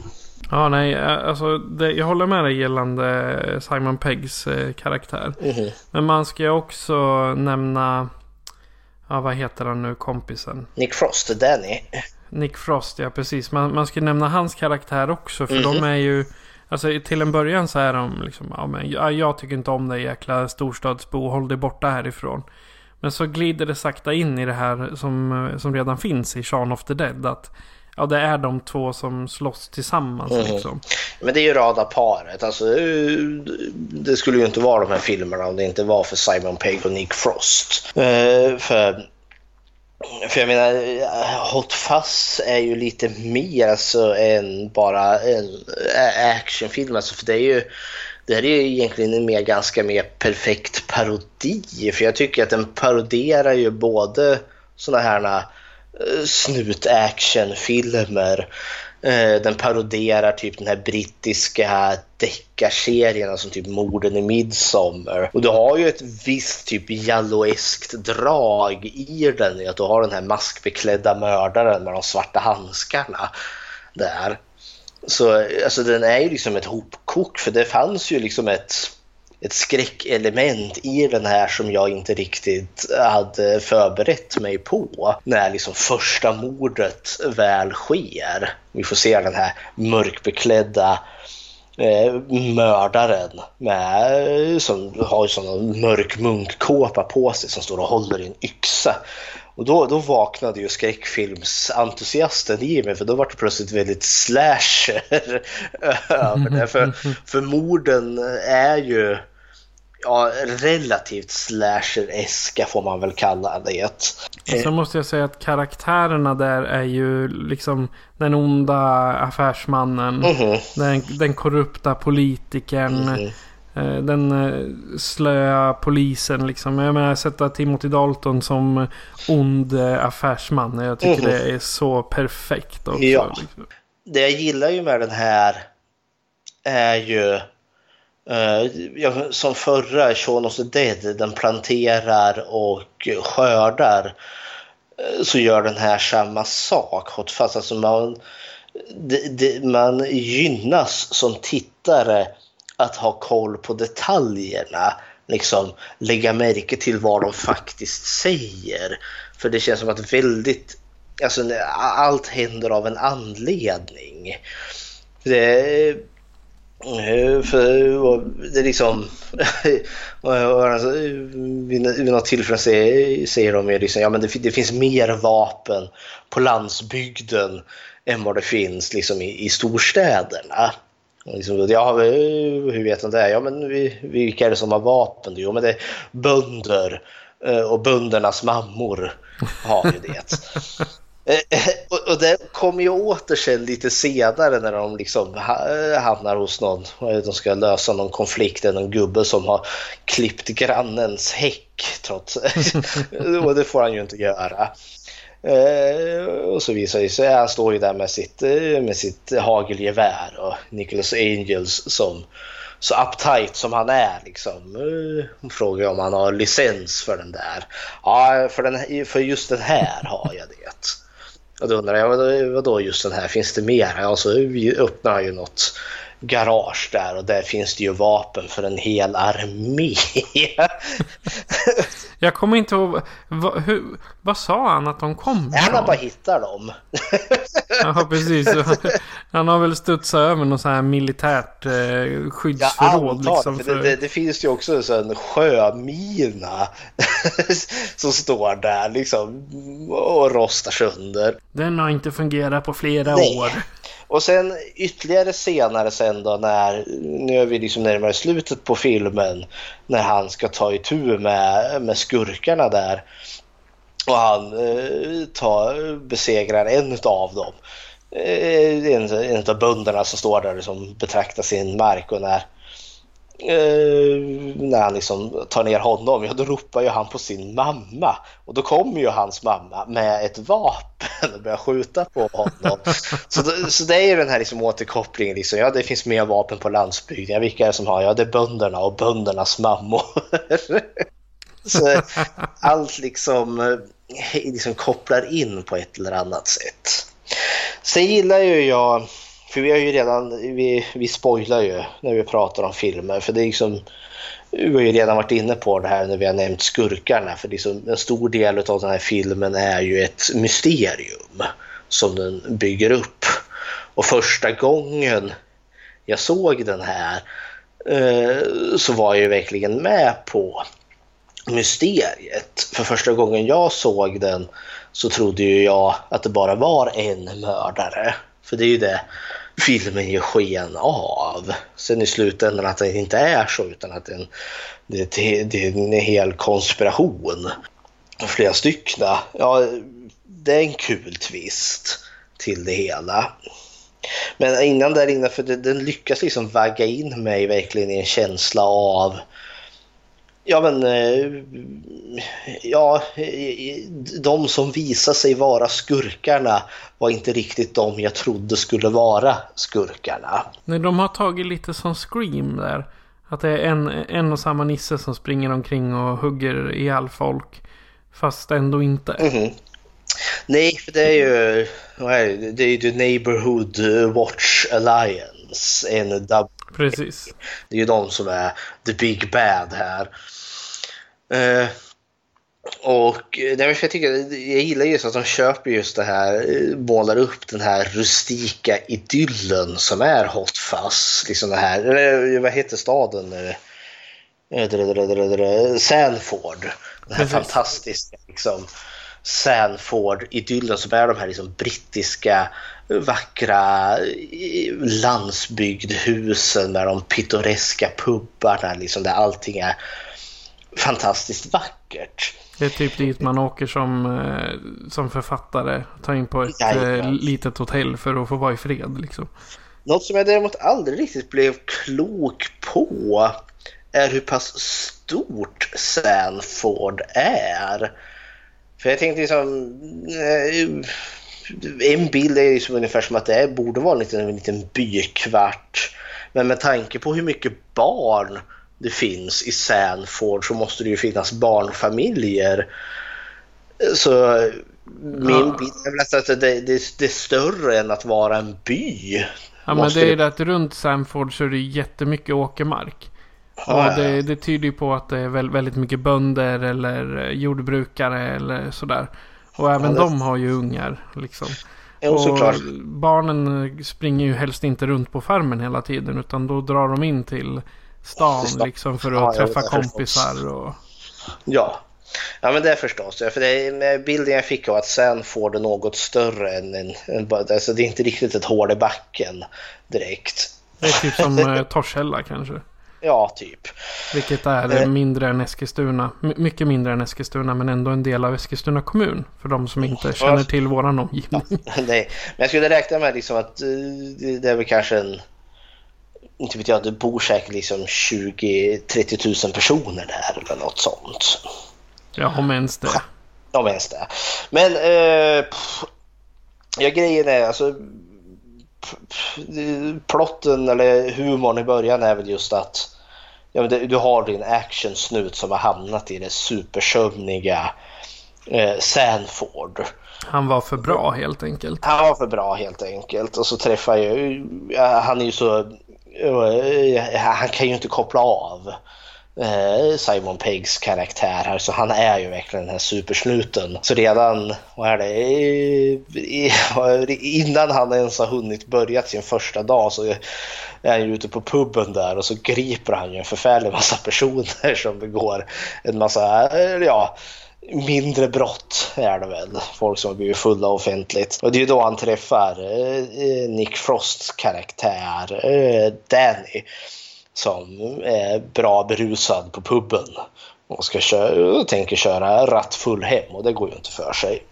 Ja, nej, alltså det, jag håller med dig gällande Simon Peggs eh, karaktär. Mm -hmm. Men man ska ju också nämna Ja, vad heter han nu, kompisen? Nick Frost, Danny. Nick Frost, ja precis. Man, man ska nämna hans karaktär också. För mm -hmm. de är ju... Alltså till en början så är de liksom... Ja, men, ja, jag tycker inte om dig jäkla storstadsbo. Håll dig borta härifrån. Men så glider det sakta in i det här som, som redan finns i Shaun of the Dead. Att ja, det är de två som slåss tillsammans. Mm. Liksom. Men det är ju radarparet. Alltså, det skulle ju inte vara de här filmerna om det inte var för Simon Pegg och Nick Frost. Uh, för, för jag menar, eh, Hot Fuzz är ju lite mer alltså, än bara en eh, actionfilm. Alltså, för det är ju det här är ju egentligen en mer, ganska mer perfekt parodi. För jag tycker att den paroderar ju både sådana här eh, snut-actionfilmer. Eh, den paroderar typ den här brittiska deckarserien som typ Morden i Midsommar. Och du har ju ett visst typ jalloeskt drag i den i att du har den här maskbeklädda mördaren med de svarta handskarna där. Så alltså den är ju liksom ett hopkok för det fanns ju liksom ett ett skräckelement i den här som jag inte riktigt hade förberett mig på när liksom första mordet väl sker. Vi får se den här mörkbeklädda eh, mördaren med, som har sån mörk munkkåpa på sig som står och håller i en yxa. Och då, då vaknade ju skräckfilmsentusiasten i mig för då var det plötsligt väldigt slasher över det. För, för morden är ju ja, relativt slasher-eska får man väl kalla det. Sen måste jag säga att karaktärerna där är ju liksom den onda affärsmannen, mm -hmm. den, den korrupta politikern, mm -hmm. Den slöa polisen liksom. Jag menar sätta Timothy Dalton som ond affärsman. Jag tycker mm det är så perfekt också. Ja. Liksom. Det jag gillar ju med den här är ju Uh, som förra Shaun of the Dead, den planterar och skördar. Så gör den här samma sak. Fast alltså man, det, det, man gynnas som tittare att ha koll på detaljerna. Liksom lägga märke till vad de faktiskt säger. För det känns som att väldigt, alltså allt händer av en anledning. Det eh, för det är liksom... Alltså, vid något tillfälle säger, de ju liksom, ja men det, det, finns mer vapen på landsbygden än vad det finns liksom i, i storstäderna liksom, ja, hur vet de det? Ja, men vilka är det som har vapen? Jo, men det är bönder eh, och böndernas mammor har ju det. Eh, och det kommer ju åter sen lite senare när de liksom hamnar hos någon. De ska lösa någon konflikt. Någon gubbe som har klippt grannens häck. Trots, och det får han ju inte göra. Eh, och så visar det sig, han står ju där med sitt, eh, med sitt hagelgevär och Nicholas Angels som så uptight som han är liksom. Eh, hon frågar om han har licens för den där. Ja, för, den, för just den här har jag det. Och då undrar jag, vad- vadå just den här, finns det mer? Ja, så öppnar han ju något garage där och där finns det ju vapen för en hel armé. Jag kommer inte ihåg. Vad, hur, vad sa han att de kom Han har ifrån? bara hittat dem. Ja, precis. Han har väl studsat över något så här militärt eh, Jag skyddsförråd. antar liksom, det, för... det, det, finns ju också en sjömina som står där liksom och rostar sönder. Den har inte fungerat på flera Nej. år. Och sen ytterligare senare sen då när, nu är vi liksom närmare slutet på filmen, när han ska ta itu med, med skurkarna där. Och han eh, tar, besegrar en av dem. Eh, en, en av bönderna som står där och liksom betraktar sin mark och när eh, när han liksom tar ner honom, ja då ropar ju han på sin mamma. Och då kommer ju hans mamma med ett vapen och börjar skjuta på honom. så, så det är ju den här liksom återkopplingen, liksom, ja det finns mer vapen på landsbygden. Ja, vilka är det som har? Ja det är bönderna och böndernas mammor. så allt liksom, eh, liksom kopplar in på ett eller annat sätt. Sen gillar ju jag, för vi har ju redan, vi, vi spoilar ju när vi pratar om filmer, för det är liksom, vi har ju redan varit inne på det här när vi har nämnt skurkarna, för liksom en stor del av den här filmen är ju ett mysterium som den bygger upp. Och första gången jag såg den här eh, så var jag ju verkligen med på mysteriet. För första gången jag såg den så trodde ju jag att det bara var en mördare. För det är ju det filmen ger sken av. Sen i slutändan att det inte är så utan att det är en, det är det är en hel konspiration. Flera stycken. Ja, det är en kul twist till det hela. Men innan där inne, för den lyckas liksom vagga in mig verkligen i en känsla av Ja men, eh, ja, eh, de som visar sig vara skurkarna var inte riktigt de jag trodde skulle vara skurkarna. Nej, de har tagit lite som Scream där. Att det är en, en och samma nisse som springer omkring och hugger ihjäl folk. Fast ändå inte. Mhm. Nej, för det är ju det är ju The Neighborhood Watch Alliance, NW. Precis. Det är ju de som är the big bad här. Eh, och eh, nej, jag, tycker, jag gillar just att de köper just det här, eh, målar upp den här rustika idyllen som är Hot Fuzz. Liksom det här, eller vad heter staden? Eh, eh, Sanford. Den här Precis. fantastiska liksom, Sanford-idyllen som är de här liksom, brittiska vackra eh, landsbygdhusen med de pittoreska pubbarna liksom, där allting är fantastiskt vackert. Det är typ dit man åker som, eh, som författare. Tar in på ett eh, litet hotell för att få vara i fred liksom. Något som jag däremot aldrig riktigt blev klok på är hur pass stort Sanford är. För jag tänkte liksom... eh, En bild är liksom ungefär som att det är, borde vara en liten, en liten bykvart. Men med tanke på hur mycket barn det finns i Sanford så måste det ju finnas barnfamiljer. Så min Ja. bild är väl att det, det, det är större än att vara en by. Ja men Måste det är det- det att runt Sanford så är det jättemycket åkermark. Ja, och ja, det, det tyder ju på att det är väl- väldigt mycket bönder eller eh, jordbrukare eller sådär. Och även det- de har ju ungar liksom. Och barnen springer ju helst inte runt på farmen hela tiden utan då drar de in till stan liksom för Ja, att ja, träffa det kompisar och... Ja. Ja men det förstås. Ja, För det är, bilden jag fick av att Sanford är något större än en... en alltså det är inte riktigt ett hål i backen direkt. Det är typ som eh, Torshälla kanske. Ja, typ. Vilket är eh, mindre än Eskilstuna. My- mycket mindre än Eskilstuna men ändå en del av Eskilstuna kommun. För de som inte känner till våran omgivning. Nej, men jag skulle räkna med liksom att eh, det det är väl kanske en... Inte vet jag, det bor säkert liksom 20-30 000 personer där eller något sånt. Ja, om ens det. Om ens det. Men eh, pff, ja, grejen är alltså plotten eller humorn i början är väl just att ja, du har din actionsnut som har hamnat i det supersömniga eh, Sanford. Han var för bra helt enkelt. Han var för bra helt enkelt. Och så träffar jag ju, han är ju så, Eh, han kan ju inte koppla av eh, Simon Peggs karaktär här. Så han är ju verkligen den här supersnuten. Så redan, vad är det, innan han ens har hunnit börjat sin första dag så är han ju ute på puben där och så griper han ju en förfärlig massa personer som begår en massa, eh, ja, mindre brott är det väl. Folk som har blivit fulla offentligt. Och det är ju då han träffar eh, Nick Frosts karaktär eh, Danny som är bra berusad på puben och ska köra, och tänker köra rattfull hem och det går ju inte för sig.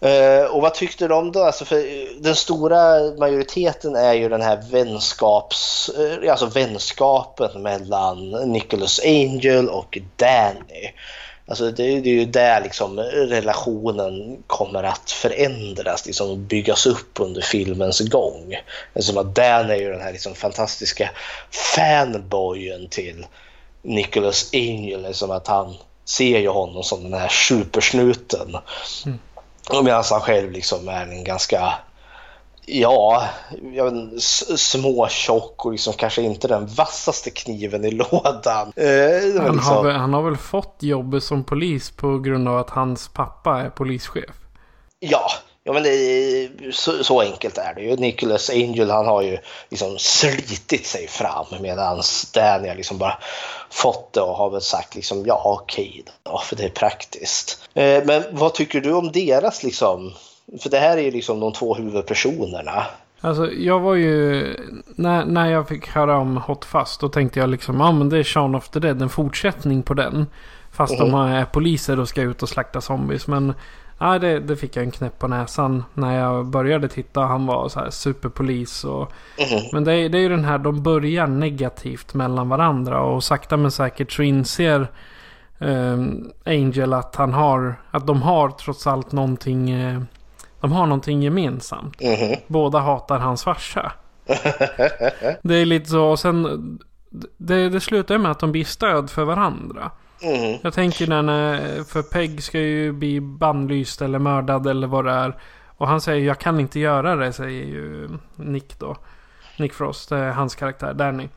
Eh, och vad tyckte du om det? Alltså för eh, den stora majoriteten är ju den här vänskaps, eh, alltså vänskapen mellan Nicholas Angel och Danny. Alltså det, det är ju där liksom relationen kommer att förändras, liksom byggas upp under filmens gång. Som att Dan är ju den här liksom fantastiska fanboyen till Nicholas Angel, liksom att han ser ju honom som den här supersnuten. Och medan han själv liksom är en ganska, ja, jag vet, småtjock och liksom kanske inte den vassaste kniven i lådan. Eh, Han, liksom- har väl, han har väl fått jobbet som polis på grund av att hans pappa är polischef. Ja, ja men det, så, så enkelt är det ju. Nicholas Angel han har ju liksom slitit sig fram medan Daniel liksom bara fått det och har väl sagt liksom ja okej då, för det är praktiskt. Eh, men vad tycker du om deras liksom, för det här är ju liksom de två huvudpersonerna. Alltså jag var ju, när, när jag fick höra om Hot Fast då tänkte jag liksom, ja men det är Shaun of the Dead, en fortsättning på den. Fast de Mhm. är poliser och ska ut och slakta zombies. Men nej, det, det fick jag en knäpp på näsan när jag började titta. Han var så här superpolis och... Mhm. Men det är, det är ju den här, de börjar negativt mellan varandra och sakta men säkert så inser ehm, Angel att han har, att de har trots allt någonting, eh, de har någonting gemensamt. Mhm. Båda hatar hans farsa. Det är lite så, och sen det, det slutar med att de blir stöd för varandra. Mhm. Jag tänker när, för Peg ska ju bli bannlyst eller mördad eller vad det är. Och han säger jag kan inte göra det, säger ju Nick då. Nick Frost, är hans karaktär, Danny.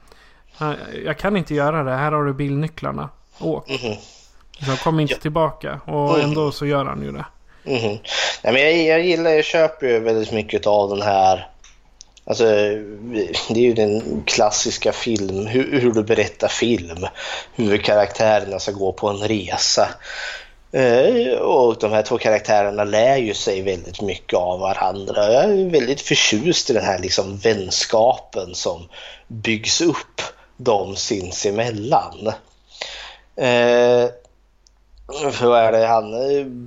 Han, Jag kan inte göra det, här har du bilnycklarna. Åk. Så kom inte tillbaka. Och ändå så gör han ju det. Mhm. Nej, men jag, jag gillar, jag köper ju väldigt mycket av den här Alltså, det är ju den klassiska film, hur, hur du berättar film. Huvudkaraktärerna ska gå på en resa. Eh, och de här två karaktärerna lär ju sig väldigt mycket av varandra. Jag är väldigt förtjust i den här liksom vänskapen som byggs upp dem sinsemellan. Eh, vad är det han,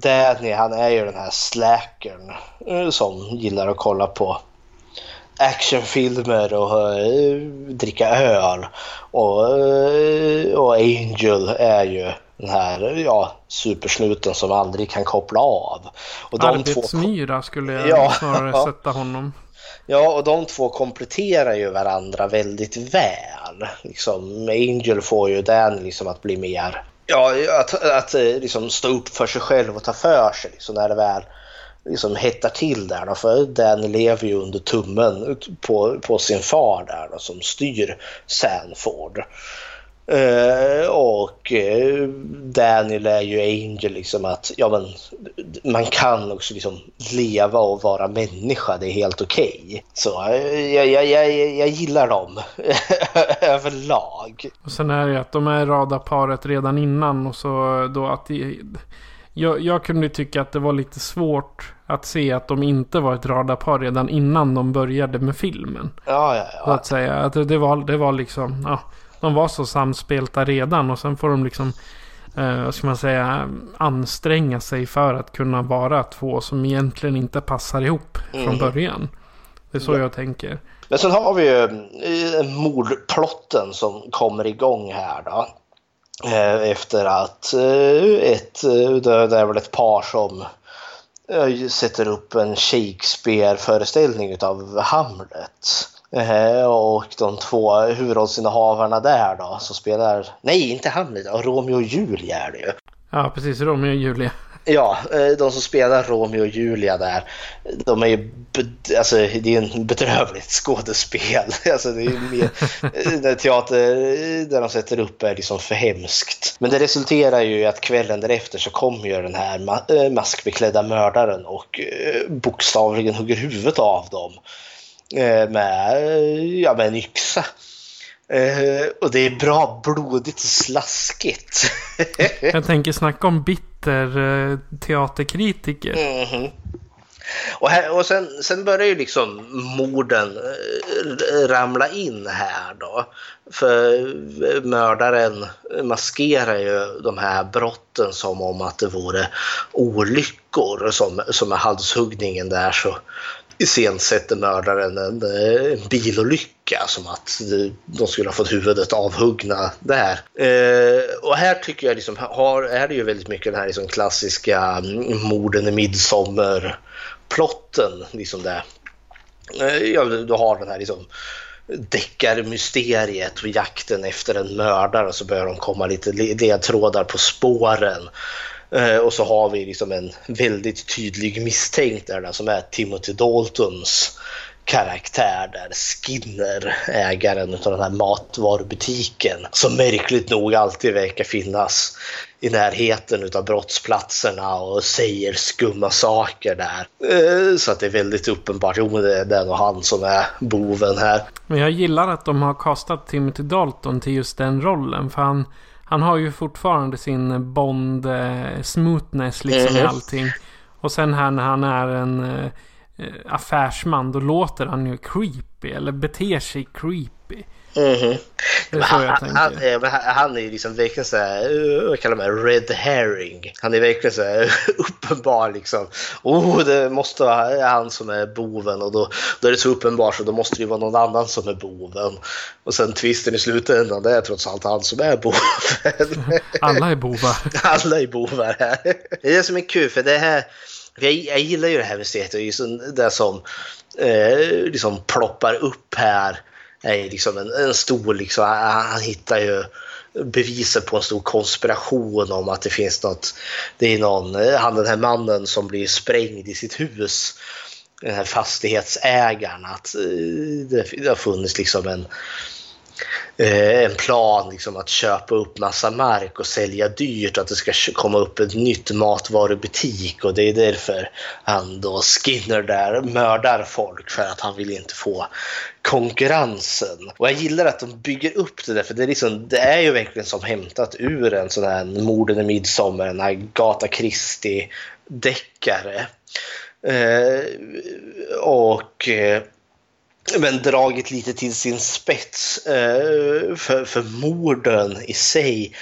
Danny han är ju den här slackern eh, som gillar att kolla på actionfilmer och eh, dricka öl. Och, eh, och Angel är ju den här ja, supersnuten som aldrig kan koppla av. Och de två, Arbetsmyra skulle jag Ja. snarare sätta honom. ja, och de två kompletterar ju varandra väldigt väl. Liksom, Angel får ju den liksom att bli mer Ja, att, att eh, liksom stå upp för sig själv och ta för sig liksom, när det väl liksom hettar till där. Då, för den lever ju under tummen på, på sin far där då, som styr Sanford. Eh, och eh, Daniel är ju Angel liksom att ja, men, man kan också liksom leva och vara människa, det är helt okej. Så eh, jag, jag, jag, jag gillar dem överlag. Och sen är det ju att de är radarparet redan innan och så då att det, jag, jag kunde tycka att det var lite svårt att se att de inte var ett radarpar redan innan de började med filmen. Ja, ja, Så ja. att säga. Att det, det, var, det var liksom, ja, de var så samspelta redan och sen får de liksom, eh, vad ska man säga, anstränga sig för att kunna vara två som egentligen inte passar ihop från Mm. början. Det är så jag tänker. Men sen har vi ju eh, mordplotten som kommer igång här då. Eh, Efter att eh, ett, det är väl ett par som sätter upp en Shakespeare-föreställning utav Hamlet. Eh, Och de två huvudrollsinnehavarna där då som spelar, nej inte Hamlet, Romeo och Julia är det ju. Ja, precis. Romeo och Julia. Ja, eh, de som spelar Romeo och Julia där, de är ju, alltså det är en bedrövligt skådespel. Alltså det är mer, den teater där de sätter upp är liksom för hemskt. Men det resulterar ju i att kvällen därefter så kommer ju den här ma- maskbeklädda mördaren och bokstavligen hugger huvudet av dem med, ja, med en yxa. Uh, och det är bra blodigt och slaskigt. Jag tänker snacka om bitter teaterkritiker. Mm -hmm. Och, här, och sen, sen börjar ju liksom morden ramla in här då. För mördaren maskerar ju de här brotten som om att det vore olyckor som, som är halshuggningen där så iscensätter mördaren en, eh, en bilolycka som att de skulle ha fått huvudet avhuggna där. Eh, och här tycker jag liksom, har, är det ju väldigt mycket den här liksom klassiska mm, morden i midsommar plotten liksom där. Eh, ja, du har den här liksom deckarmysteriet och jakten efter en mördare och så börjar de komma lite ledtrådar på spåren. Eh, och så har vi liksom en väldigt tydlig misstänkt där som är Timothy Daltons karaktär där Skinner, ägaren av den här matvarubutiken, som märkligt nog alltid verkar finnas i närheten av brottsplatserna och säger skumma saker där. Eh, så att det är väldigt uppenbart, jo men det är nog han som är boven här. Men jag gillar att de har kastat Timothy Dalton till just den rollen för han han har ju fortfarande sin Bond eh, smoothness liksom mm. i allting. Och sen här när han är en eh, affärsman då låter han ju creepy. Eller beter sig creepy. Mm. Så han, är ju liksom verkligen så här, uh, vad kallar man red herring. Han är verkligen så här uppenbar liksom. Oh, det måste vara han som är boven och då, då är det så uppenbart så då måste det ju vara någon annan som är boven. Och sen twisten i slutändan, det är trots allt han som är boven. Alla är bovar. Alla är bovar här. Det är det som är kul för det här jag, jag gillar ju det här museet och just det som eh, liksom ploppar upp här är liksom en, en stor, liksom, han hittar ju beviset på en stor konspiration om att det finns något, det är någon, han den här mannen som blir sprängd i sitt hus, den här fastighetsägaren, att eh, det har funnits liksom en Eh, en plan liksom att köpa upp massa mark och sälja dyrt, att det ska komma upp ett nytt matvarubutik och det är därför han då Skinner där mördar folk för att han vill inte få konkurrensen. Och jag gillar att de bygger upp det där för det är, liksom, det är ju verkligen som hämtat ur en sån här Morden i midsommar, en Agatha Christie-deckare. Eh, och eh, men dragit lite till sin spets. Eh, för, för morden i sig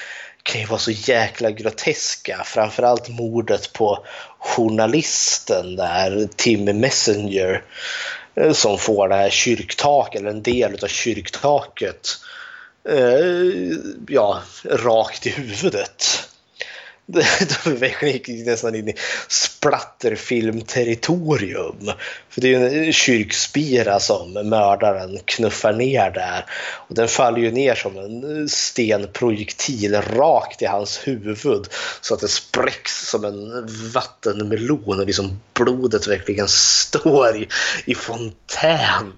kan ju vara så jäkla groteska. Framförallt mordet på journalisten där, Tim Messenger, eh, som får det här kyrktaket, eller en del av kyrktaket, eh, ja, rakt i huvudet. De gick nästan in i splatterfilmterritorium. För det är ju en kyrkspira som mördaren knuffar ner där. Och den faller ju ner som en stenprojektil rakt i hans huvud. Så att det spräcks som en vattenmelon och liksom blodet verkligen står i, i fontän.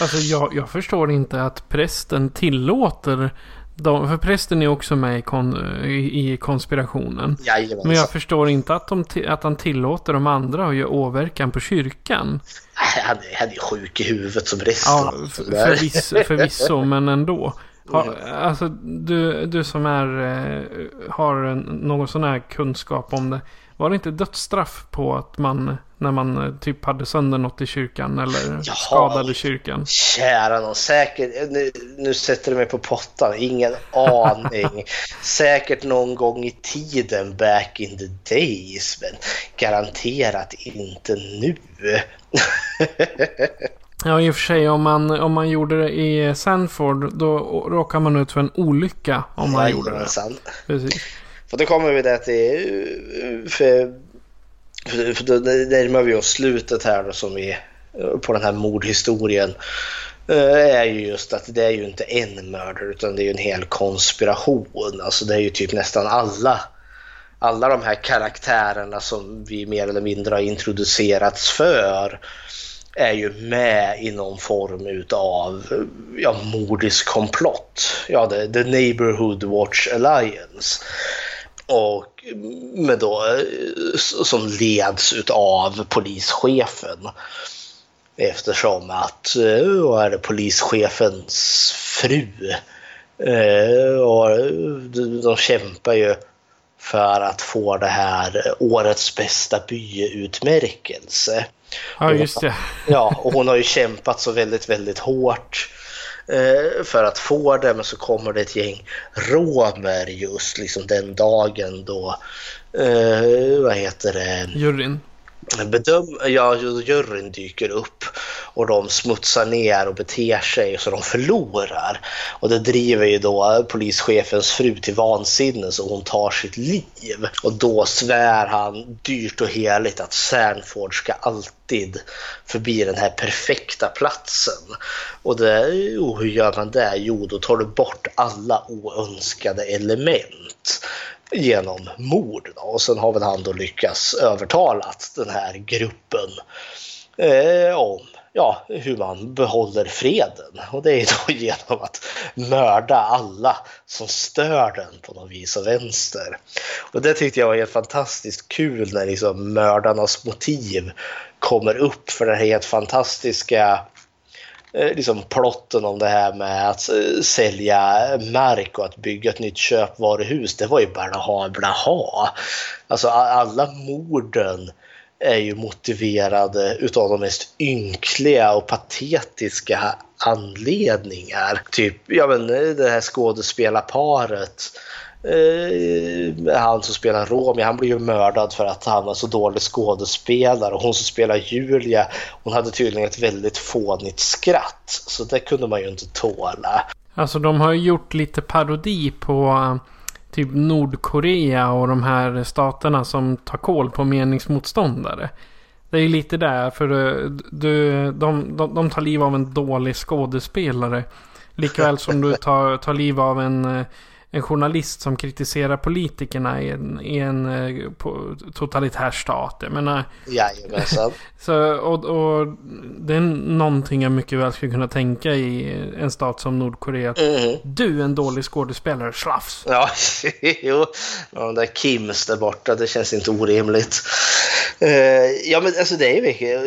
Alltså jag, jag förstår inte att prästen tillåter de, för prästen är också med i, kon, i, i konspirationen. Jajamensan. Men jag förstår inte att, de, att han tillåter de andra att göra åverkan på kyrkan. Han, han är sjuk i huvudet som resten. Ja, för, förvisso, förvisso men ändå. Har, mm. alltså, du, du som är, eh, har någon sån här kunskap om det. Var det inte dödsstraff på att man när man eh, typ hade sönder något i kyrkan eller Jaha, skadade kyrkan? Kära någon, säkert. Nu, nu sätter du mig på pottan. Ingen aning. säkert någon gång i tiden back in the days, men garanterat inte nu. Ja, i och för sig om man, om man gjorde det i Sanford då råkar man ut för en olycka om man gjorde det. Precis. Och då kommer vi där till... För, för, för då närmar vi oss slutet här då, som vi, på den här mordhistorien. Eh, är ju just att det är ju inte en mördare utan det är ju en hel konspiration. Alltså det är ju typ nästan alla alla de här karaktärerna som vi mer eller mindre har introducerats för är ju med i någon form utav ja, mordisk komplott. Ja, the, the Neighborhood Watch Alliance. Och med då, eh, som leds utav polischefen. Eftersom att eh, är det, polischefens fru eh, och de, kämpar ju för att få det här årets bästa byutmärkelse. Ja, just det. Ja, och hon har ju kämpat så väldigt, väldigt hårt Eh, för att få det, men så kommer det ett gäng romer just liksom den dagen då, eh, vad heter det? Juryn. Bedöm, ja, juryn dyker upp och de smutsar ner och beter sig så de förlorar. Och det driver ju då polischefens fru till vansinne så hon tar sitt liv. Och då svär han dyrt och heligt att Sandford ska alltid förbi den här perfekta platsen. Och det, oh, hur gör man det? Jo, då tar du bort alla oönskade element genom mord. Då. Och sen har väl han då lyckats övertala den här gruppen eh, om ja, hur man behåller freden. Och det är då genom att mörda alla som stör den på något vis och vänster. Och det tyckte jag var helt fantastiskt kul när liksom mördarnas motiv kommer upp för den här helt fantastiska Eh, liksom plotten om det här med att eh, sälja mark och att bygga ett nytt köpvaruhus, det var ju bara ha blaha. Alltså alla morden är ju motiverade utav de mest ynkliga och patetiska anledningar. Typ, ja men eh, det här skådespelarparet Eh, han som spelar Romeo han blir ju mördad för att han var så dålig skådespelare. Och hon som spelar Julia, hon hade tydligen ett väldigt fånigt skratt. Så det kunde man ju inte tåla. Alltså de har ju gjort lite parodi på eh, typ Nordkorea och de här staterna som tar koll på meningsmotståndare. Det är ju lite där, för eh, du, de, de, de tar liv av en dålig skådespelare. Likväl som du tar, tar liv av en eh, en journalist som kritiserar politikerna i en, i en eh, totalitär stat. Jag menar... Jajamensan. så, och, och det är någonting jag mycket väl skulle kunna tänka i en stat som Nordkorea. Mm. Du är en dålig skådespelare, slafs. Ja, jo. De där Kims där borta, det känns inte orimligt. Uh, ja, men alltså det är mycket.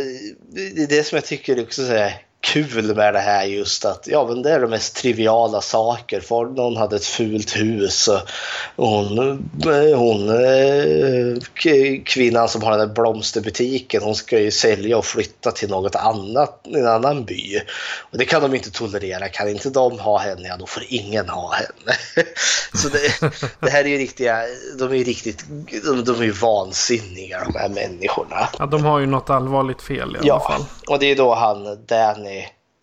Det är det som jag tycker också så här kul med det här just att ja, men det är de mest triviala saker. För någon hade ett fult hus och hon, hon eh, kvinnan som har den där blomsterbutiken hon ska ju sälja och flytta till något annat, en annan by. Och det kan de inte tolerera. Kan inte de ha henne, ja då får ingen ha henne. Så det, det här är ju riktiga, de är ju riktigt, de, de är ju vansinniga de här människorna. Ja, de har ju något allvarligt fel i ja, alla fall. och det är då han Danny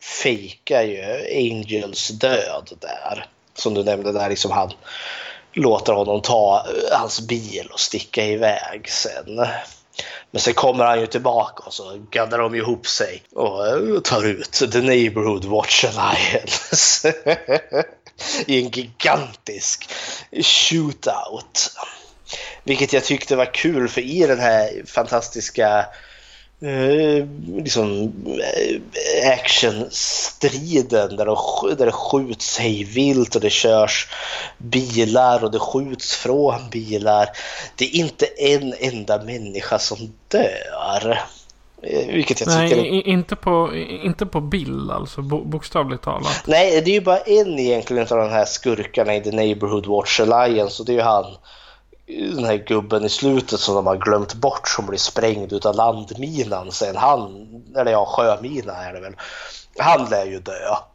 fejkar ju Angels död där. Som du nämnde där, liksom han låter honom ta eh, hans bil och sticka iväg sen. Men sen kommer han ju tillbaka och så gaddar de ihop sig och eh, tar ut The Neighborhood Watch Alliance i en gigantisk shootout. Vilket jag tyckte var kul för i den här fantastiska eh, liksom eh, actionstriden där, de, där det skjuts hejvilt och det körs bilar och det skjuts från bilar. Det är inte en enda människa som dör. Eh, vilket jag Nej, tycker... inte, på, inte på bild alltså, bokstavligt talat. Nej, det är ju bara en egentligen av de här skurkarna i The Neighborhood Watch Alliance och det är ju han den här gubben i slutet som de har glömt bort som blir sprängd utav landminan sen. Han, eller ja, sjömina är det väl. Han lär ju dö. Ja,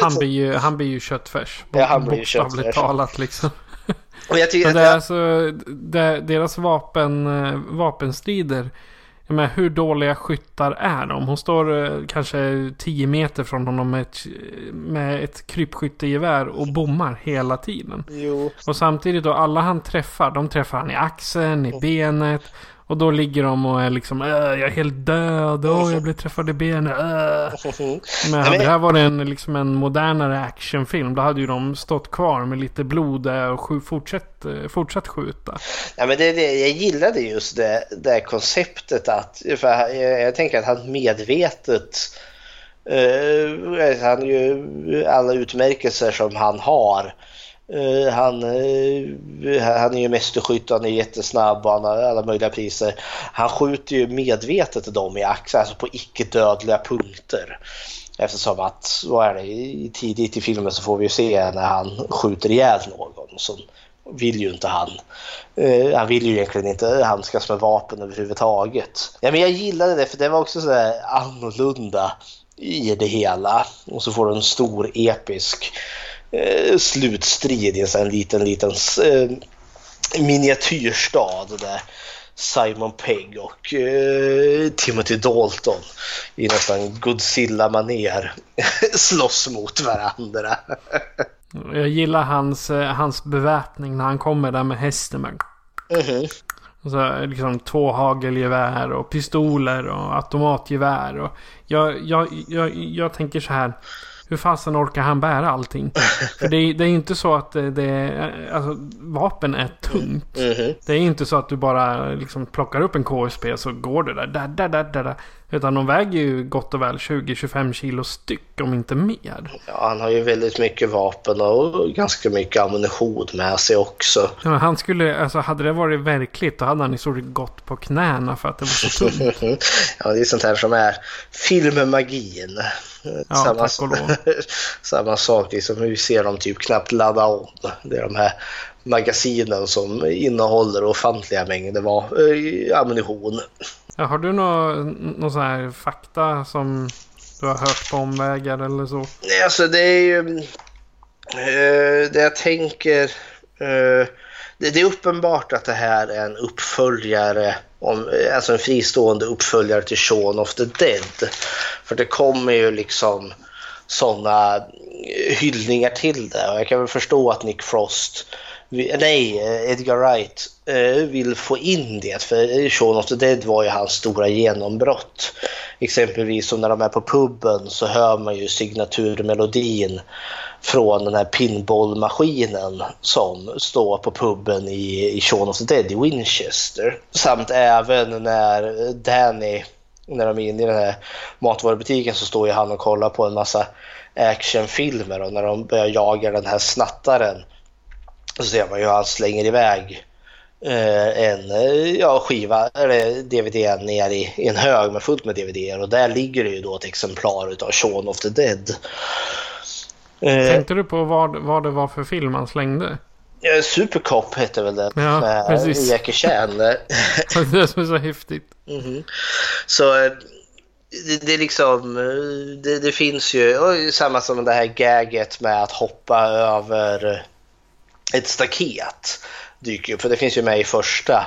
han, blir ju, han blir ju köttfärs. Ja, han blir ju köttfärs. talat liksom. Och jag tycker det är jag... alltså, det, deras vapen, vapenstrider jag menar, hur dåliga skyttar är de? Hon står eh, kanske 10 meter från honom med ett, med ett krypskyttegevär och bommar hela tiden. Jo. Och samtidigt då, alla han träffar, de träffar han i axeln, i benet. Och då ligger de och är liksom äh, jag är helt död, åh jag blev träffad i benet. Äh. Men hade det här varit en, liksom en modernare actionfilm då hade ju de stått kvar med lite blod där och fortsatt, fortsatt skjuta. Ja, men det, det, jag gillade just det, det konceptet att, för jag, jag tänker att han medvetet, eh, han ju alla utmärkelser som han har, Eh, han, eh, han är ju mästerskytt, han är jättesnabb och han har alla möjliga priser. Han skjuter ju medvetet dem i axeln, alltså på icke-dödliga punkter. Eftersom att, vad är det, tidigt i filmen så får vi ju se när han skjuter ihjäl någon. Så vill ju inte han. Eh, han vill ju egentligen inte handskas med vapen överhuvudtaget. Ja, men jag gillade det för det var också sådär annorlunda i det hela. Och så får du en stor episk slutstrid i en sån liten, liten eh, miniatyrstad där Simon Pegg och eh, Timothy Dalton i nästan Godzilla-manér slåss mot varandra. Jag gillar hans, eh, hans beväpning när han kommer där med hästen. med- Mhm. Och så liksom två hagelgevär och pistoler och automatgevär. Och jag, jag, jag, jag tänker så här. Hur fasen orkar han bära allting? För det, är- det är inte så att det, är, alltså, vapen är tungt. Mhm. Det är inte så att du bara liksom plockar upp en KSP så går där. där, där, där, där, där. Utan de väger ju gott och väl 20-25 kilo styck om inte mer. Ja, han har ju väldigt mycket vapen och ganska mycket ammunition med sig också. Ja, han skulle, alltså hade det varit verkligt då hade han i stort sett gått på knäna för att det var så tungt. ja, det är sånt här som är filmmagin. Ja, samma, tack och lov. samma sak, liksom, vi ser dem typ knappt ladda om. Det är de här magasinen som innehåller ofantliga mängder eh, ammunition. Ja, har du någon nå sån här fakta som du har hört på omvägar eller så? Nej, alltså det är ju... Eh, det jag tänker... Eh, det, det är uppenbart att det här är en uppföljare, om, eh, alltså en fristående uppföljare till Shaun of the Dead. För det kommer ju liksom sådana hyllningar till det och jag kan väl förstå att Nick Frost Nej, eh, Edgar Wright eh, vill få in det för eh, Shaun of the Dead var ju hans stora genombrott. Exempelvis som när de är på puben så hör man ju signaturmelodin från den här pinballmaskinen som står på puben i, i Shaun of the Dead i Winchester. Samt även när Danny, när de är inne i den här matvarubutiken så står ju han och kollar på en massa actionfilmer och när de börjar jaga den här snattaren så ser man ju hur han slänger iväg eh, en eh, ja, skiva eller DVD ner i, i en hög med fullt med DVD och där ligger det ju då ett exemplar utav Shaun of the Dead. Eh, Tänkte du på vad, vad det var för film han slängde? Supercop hette väl den Ja, med precis. Jackie Chan. Det är det som är så häftigt. Mhm. Så eh, det, det är liksom, det, det finns ju, samma som det här gaget med att hoppa över ett staket dyker upp, för det finns ju med i första.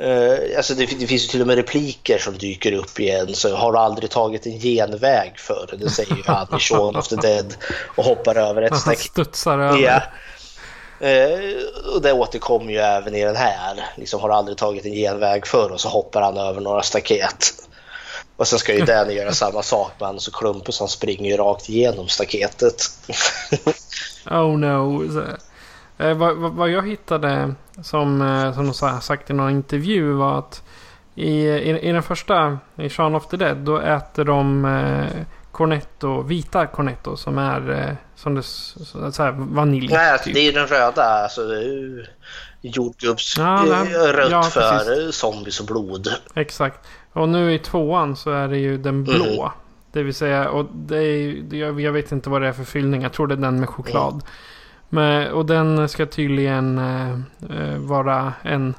Eh, alltså det, det finns ju till och med repliker som dyker upp igen. Så har du aldrig tagit en genväg förr? Det säger ju han i Shaun of the Dead och hoppar över ett Han staket. studsar över. Ja. Eh, och det återkommer ju även i den här. Liksom, har aldrig tagit en genväg förr och så hoppar han över några staket. Och sen ska ju Danny göra samma sak men han är så klumpig så han springer ju rakt igenom staketet. Oh no. Eh, vad, vad, jag hittade som, eh, som de sa- sagt i någon intervju var att i, i, i den första, i Shaun of the Dead, då äter de eh, cornetto, vita cornetto som är eh, som det, så, så här, vanilj. Nej, alltså, typ. det är den röda, alltså jordgubbs Ja, eh, rött ja, för precis. zombies och blod. Exakt. Och nu i tvåan så är det ju den blå. Mhm. Det vill säga, och det är, jag, vet inte vad det är för fyllning. Jag tror det är den med choklad. Men, och den ska tydligen eh, eh, vara en...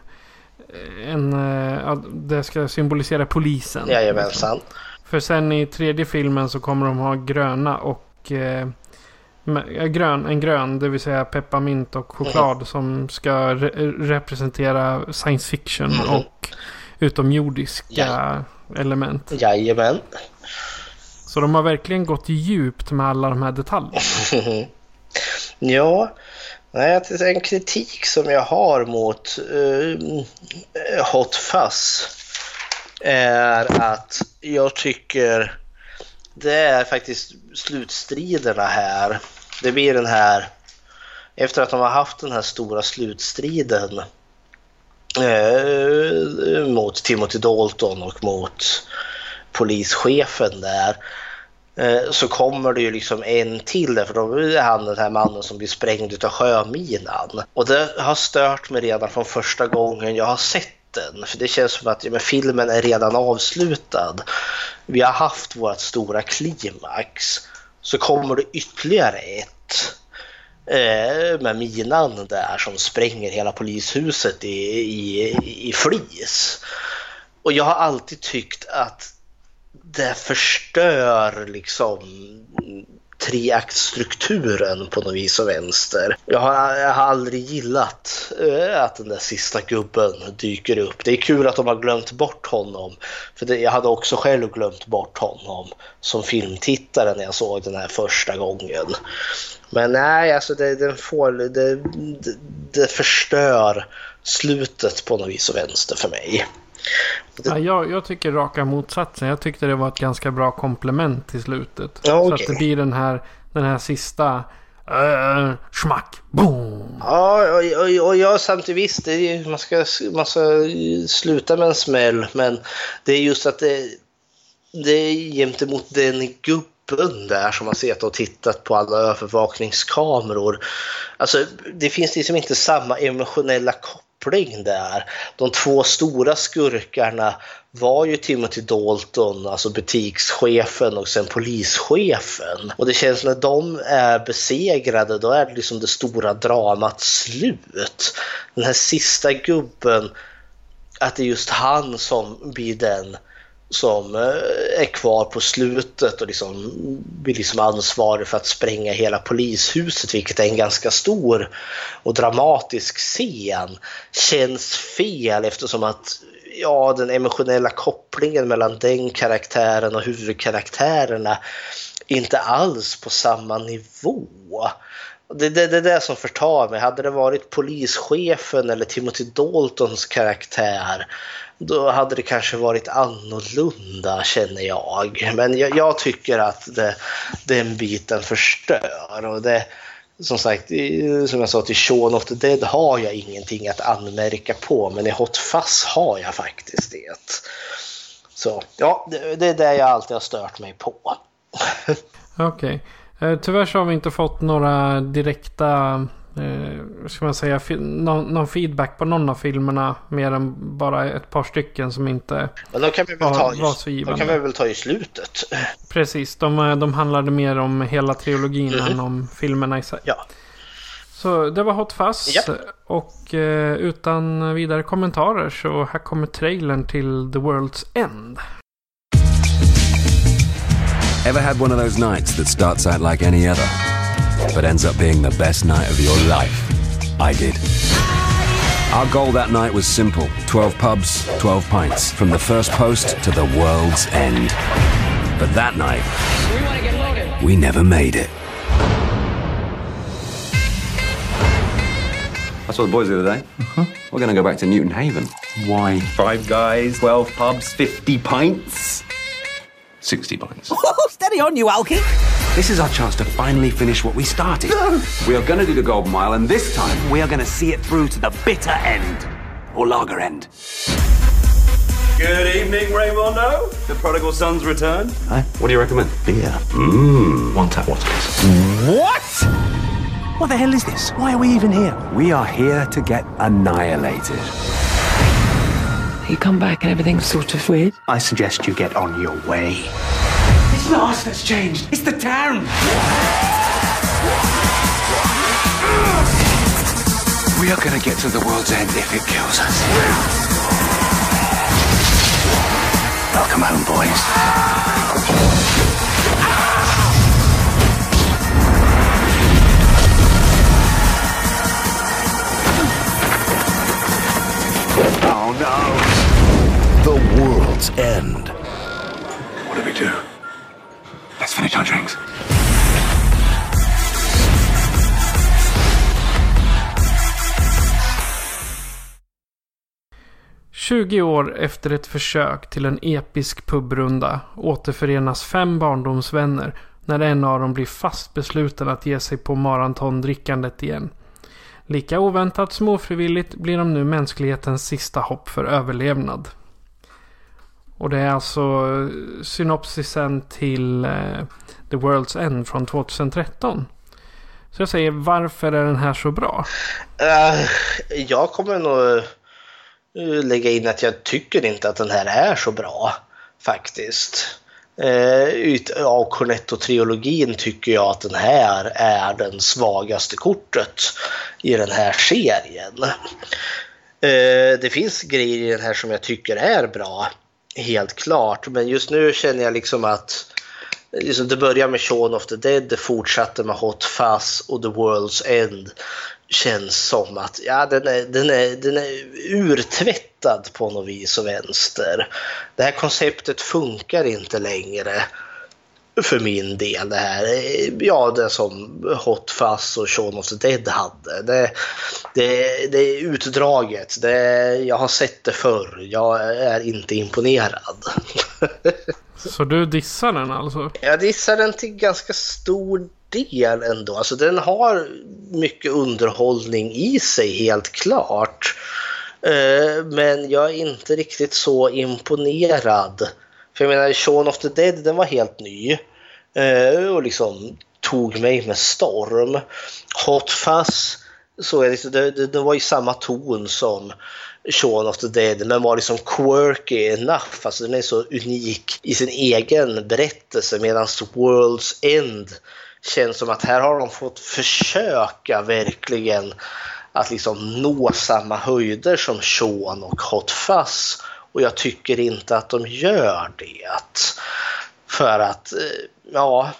en eh, det ska symbolisera polisen. Jajamensan. För sen i tredje filmen så kommer de ha gröna och... Eh, ja, grön, en grön, det vill säga pepparmint och choklad som ska re- representera science fiction Mhm. och utomjordiska Ja. element. Jajamän. Så de har verkligen gått djupt med alla de här detaljerna. ja, Nej, en kritik som jag har mot uh, Hot Fuzz är att jag tycker det är faktiskt slutstriderna här. Det blir den här, efter att de har haft den här stora slutstriden eh, mot Timothy Dalton och mot polischefen där Eh, så kommer det ju liksom en till där för då är han den här mannen som blir sprängd av sjöminan. Och det har stört mig redan från första gången jag har sett den. För det känns som att ja, men filmen är redan avslutad. Vi har haft vårt stora klimax. Så kommer det ytterligare ett eh, med minan där som spränger hela polishuset i, i, i flis. Och jag har alltid tyckt att det förstör liksom treaktstrukturen på något vis och vänster. Jag har, jag har aldrig gillat äh, att den där sista gubben dyker upp. Det är kul att de har glömt bort honom. För det, jag hade också själv glömt bort honom som filmtittare när jag såg den här första gången. Men nej, alltså det, den får, det, det, det förstör slutet på något vis och vänster för mig. Ja, jag, jag, tycker raka motsatsen. Jag tyckte det var ett ganska bra komplement till slutet. Ja, okay. Så att det blir den här, den här sista uh, schmack, boom. Ja, och, och, och jag samtidigt visst, det är, man, ska, man ska sluta med en smäll. Men det är just att det, det är gentemot den gubben där som har sett och tittat på alla övervakningskameror. Alltså, det finns liksom inte samma emotionella koppling koppling där. De två stora skurkarna var ju Timothy Dalton, alltså butikschefen och sen polischefen. Och det känns när de är besegrade, då är det liksom det stora dramat slut. Den här sista gubben, att det är just han som blir den som eh, är kvar på slutet och liksom blir liksom ansvarig för att spränga hela polishuset, vilket är en ganska stor och dramatisk scen, känns fel eftersom att ja, den emotionella kopplingen mellan den karaktären och huvudkaraktärerna inte alls på samma nivå. Det är det, det, det som förtar mig. Hade det varit polischefen eller Timothy Daltons karaktär då hade det kanske varit annorlunda känner jag. Men jag, jag tycker att det, den biten förstör. Och det, som sagt, som jag sa till Shaun of the Dead har jag ingenting att anmärka på, men i Hot Fuzz har jag faktiskt det. Så ja, det, det är det jag alltid har stört mig på. Okej. Okay. Tyvärr så har vi inte fått några direkta eh, ska man säga, någon, någon, feedback på någon av filmerna. Mer än bara ett par stycken som inte Men då kan vi väl ta, var, så givande. kan vi väl ta i slutet. Precis, de, eh, de handlade mer om hela trilogin mm. än om filmerna i sig. Ja. Så det var Hot Fuzz. Ja. Och eh, utan vidare kommentarer så här kommer trailern till The World's End. Ever had one of those nights that starts out like any other? But ends up being the best night of your life. I did. Our goal that night was simple 12 pubs, 12 pints, from the first post to the world's end. But that night, we, we never made it. I saw the boys the other day. Uh-huh. We're going to go back to Newton Haven. Why? Five guys, 12 pubs, 50 pints. 60 pints. Oh, steady on, you Alky. This is our chance to finally finish what we started. No. We are going to do the Golden Mile, and this time we are going to see it through to the bitter end. Or lager end. Good evening, Raymondo. The prodigal son's returned. Hi. What do you recommend? Beer. Mmm. One tap water, please. What? What the hell is this? Why are we even here? We are here to get annihilated. You come back and everything's sort of weird. I suggest you get on your way. It's not us that's changed. It's the town. We are gonna get to the world's end if it kills us. Welcome home, boys. Oh no! world's end. What do we do? Let's finish our drinks. Tjugo år efter ett försök till en episk pubrunda återförenas fem barndomsvänner när en av dem blir fast besluten att ge sig på marantondrickandet igen. Lika oväntat som ofrivilligt blir de nu mänsklighetens sista hopp för överlevnad. Och det är alltså eh, synopsisen till eh, The World's End från 2013. Så jag säger, varför är den här så bra? Uh, jag kommer nog eh, lägga in att jag tycker inte att den här är så bra faktiskt. Uh, av Cornetto-trilogin tycker jag att den här är den svagaste kortet i den här serien. Uh, det finns grejer i den här som jag tycker är bra, helt klart. Men just nu känner jag liksom att liksom det börjar med Shaun of the Dead, det fortsatte med Hot Fuzz och The World's End känns som att ja, den, är, den, är, den är urtvättad på något vis och vänster. Det här konceptet funkar inte längre för min del. Det här, ja, det som Hot Fuzz och Shaun of the Dead hade. Det, det, det är utdraget. Det, jag har sett det förr. Jag är inte imponerad. Så du dissar den alltså? Jag dissar den till ganska stor del ändå. Alltså den har mycket underhållning i sig helt klart. Eh, men jag är inte riktigt så imponerad. För jag menar, Shaun of the Dead den var helt ny. Eh, och liksom tog mig med storm. Hot Fuzz så är det, liksom, det, det var i samma ton som Shaun of the Dead men var liksom quirky enough. Alltså den är så unik i sin egen berättelse medan World's End känns som att här har de fått försöka verkligen att liksom nå samma höjder som Shaun och Hot Fuzz. Och jag tycker inte att de gör det. För att, eh, ja,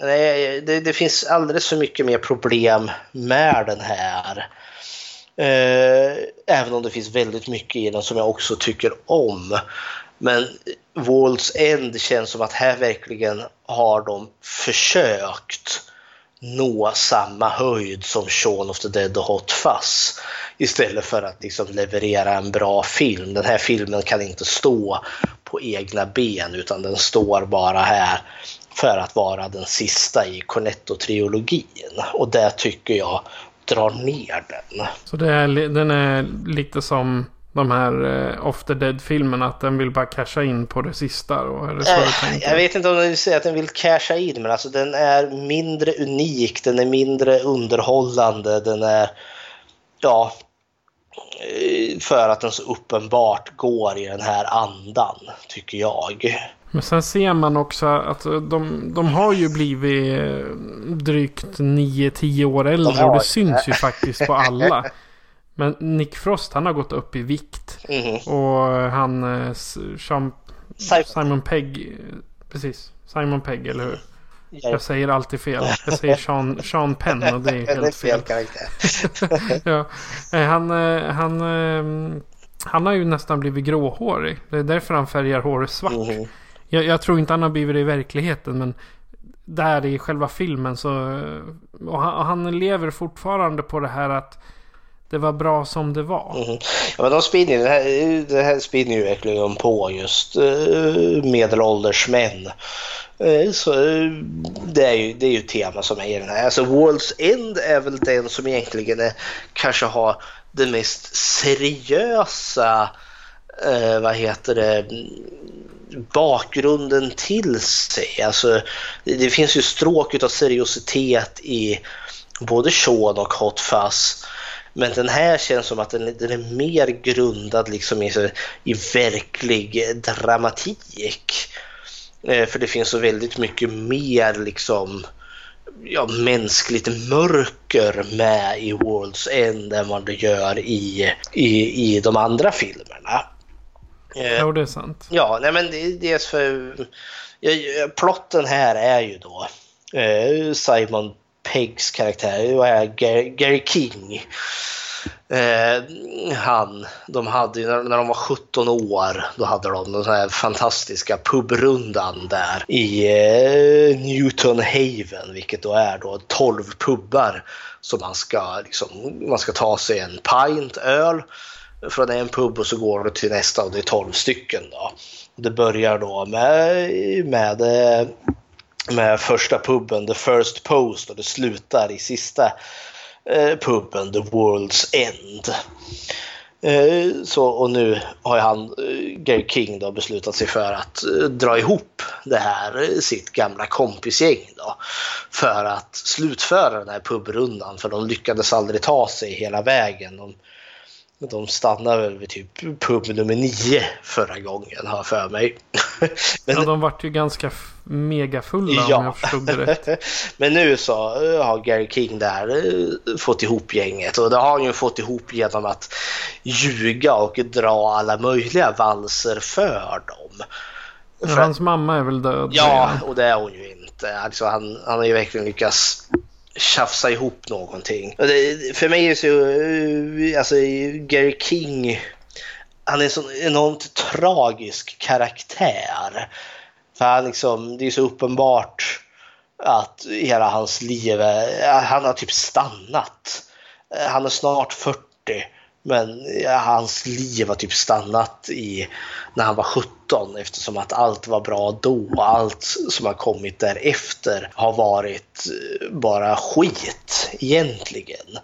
det, det finns alldeles för mycket mer problem med den här. Eh, även om det finns väldigt mycket i den som jag också tycker om. Men World's End känns som att här verkligen har de försökt nå samma höjd som Shaun of the Dead och Hot Fuzz. Istället för att liksom leverera en bra film. Den här filmen kan inte stå på egna ben utan den står bara här för att vara den sista i Cornetto-trilogin. Och det tycker jag drar ner den. Så det är, den är lite som de här Off the Dead-filmerna. Att den vill bara casha in på det sista? Då, det så äh, jag vet inte om den vill säga att den vill casha in. Men alltså den är mindre unik. Den är mindre underhållande. Den är... Ja. Eh, för att den så uppenbart går i den här andan. Tycker jag. Men sen ser man också att de, de har ju blivit eh, drygt 9-10 år äldre. Och det syns ju faktiskt på alla. Men Nick Frost han har gått upp i vikt. Mm. Och han eh, Sean, Simon Pegg. Precis. Simon Pegg, eller hur? Jag säger alltid fel. Jag säger Sean, Sean Penn och det är helt fel. ja. Eh, han, han, han har ju nästan blivit gråhårig. Det är därför han färgar håret svart. Mm. Jag, jag, tror inte han har blivit det i verkligheten men där i själva filmen så... Och han, och han lever fortfarande på det här att det var bra som det var. Mm. Ja, men de spinner, det, här, det här spinner ju verkligen på just uh, medelålders män. Uh, så, uh, det, är ju, det är ju ett tema som är i den här. Alltså World's End är väl den som egentligen är, kanske har det mest seriösa vad heter det, bakgrunden till sig. Alltså, det finns ju stråk av seriositet i både Sean och Hot Fuzz. Men den här känns som att den, den är mer grundad liksom i, i verklig dramatik. Eh, för det finns så väldigt mycket mer liksom ja, mänskligt mörker med i World's End än vad det gör i, i, i de andra filmerna. Eh, ja, det är sant. Ja, nej men dels för... Ja, plotten här är ju då eh, Simon Peggs karaktär, Gary, Gary King. Eh, han, de hade ju, när, de var 17 år, då hade de den här fantastiska pubrundan där i eh, Newton Haven, vilket då är då 12 pubbar som man ska, liksom, man ska ta sig en pint öl från en pub och så går du till nästa och det är 12 stycken. Då. Det börjar då med, med, eh, med första puben, The First Post och det slutar i sista eh, puben, The World's End. Eh, så, och nu har han, eh, Gary King då, beslutat sig för att eh, dra ihop det här, eh, sitt gamla kompisgäng då, för att slutföra den här pubrundan för de lyckades aldrig ta sig hela vägen. De, de stannade väl vid typ pub nummer nio förra gången har jag för mig. Men, ja, de vart ju ganska megafulla ja. om jag förstod det rätt. Men nu så har Gary King där fått ihop gänget och det har han ju fått ihop genom att ljuga och dra alla möjliga valser för dem. För hans mamma är väl död? Ja, och det är hon ju inte. Alltså, han, han har ju verkligen lyckats tjafsa ihop någonting. Det, för mig är så, alltså Gary King, han är en sån enormt tragisk karaktär. För han liksom, det är så uppenbart att hela hans liv, han har typ stannat. Eh, han är snart 40 men hans liv har typ stannat i när han var 17 eftersom att allt var bra då och allt som har kommit därefter har varit eh, bara skit egentligen.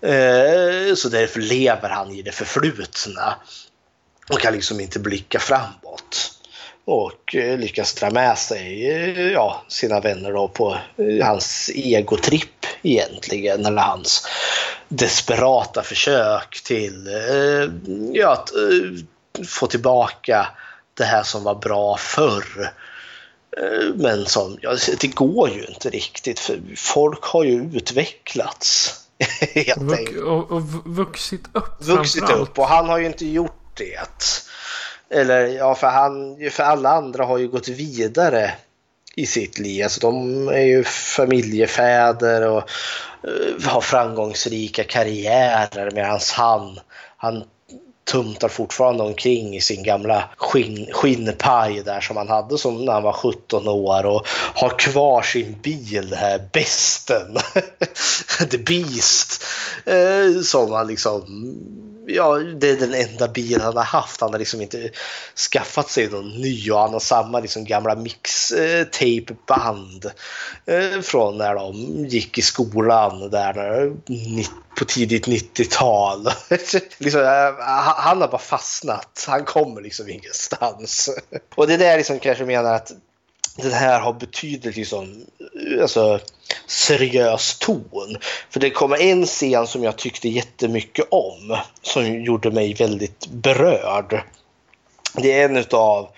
Eh, så därför lever han i det förflutna och kan liksom inte blicka framåt och eh, lyckas dra med sig ja, sina vänner då på hans egotripp egentligen, eller hans desperata försök till eh, ja, att eh, få tillbaka det här som var bra förr. Eh, men som, ja, det går ju inte riktigt för folk har ju utvecklats. och, och, och vuxit upp. Vuxit upp och han har ju inte gjort det. Eller ja, för, han, för alla andra har ju gått vidare i sitt liv. Alltså de är ju familjefäder och uh, har framgångsrika karriärer medan han, han tumtar fortfarande omkring i sin gamla skinn, skinnpaj där som han hade som när han var 17 år och har kvar sin bil, den här Besten, The Beast, eh, som han liksom ja, det är den enda bil han har haft. Han har liksom inte skaffat sig någon ny och han har samma liksom gamla mixtapeband eh, från när de gick i skolan där på tidigt 90-tal. liksom, eh, han har bara fastnat. Han kommer liksom ingenstans. och det är där liksom kanske menar att den här har betydligt liksom, alltså, seriös ton. För det kommer en scen som jag tyckte jättemycket om som gjorde mig väldigt berörd. Det är en av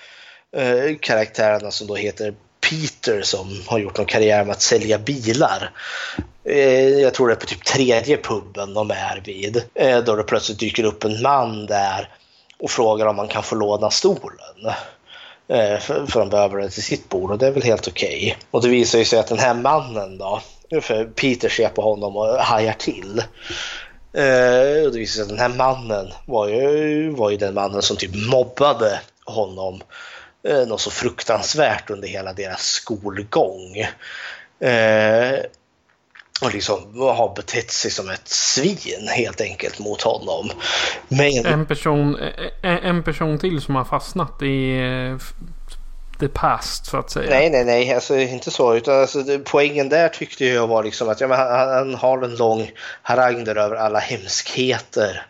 eh, karaktärerna som då heter Peter som har gjort någon karriär med att sälja bilar. Eh, jag tror det är på typ tredje puben de är vid. Eh, då det plötsligt dyker upp en man där och frågar om man kan få låna stolen. Eh, för, för de behöver det till sitt bord och det är väl helt okej. Okay. Och det visar ju sig att den här mannen då, för Peter ser på honom och hajar till. Eh, och det visar sig att den här mannen var ju, var ju den mannen som typ mobbade honom eh, något så fruktansvärt under hela deras skolgång. Eh, och liksom har betett sig som ett svin helt enkelt mot honom. Men... En, person, en person till som har fastnat i eh, the past så att säga. Nej, nej, nej, alltså inte så. Utan alltså, poängen där tyckte jag var liksom att ja, men han, han har en lång harang där över alla hemskheter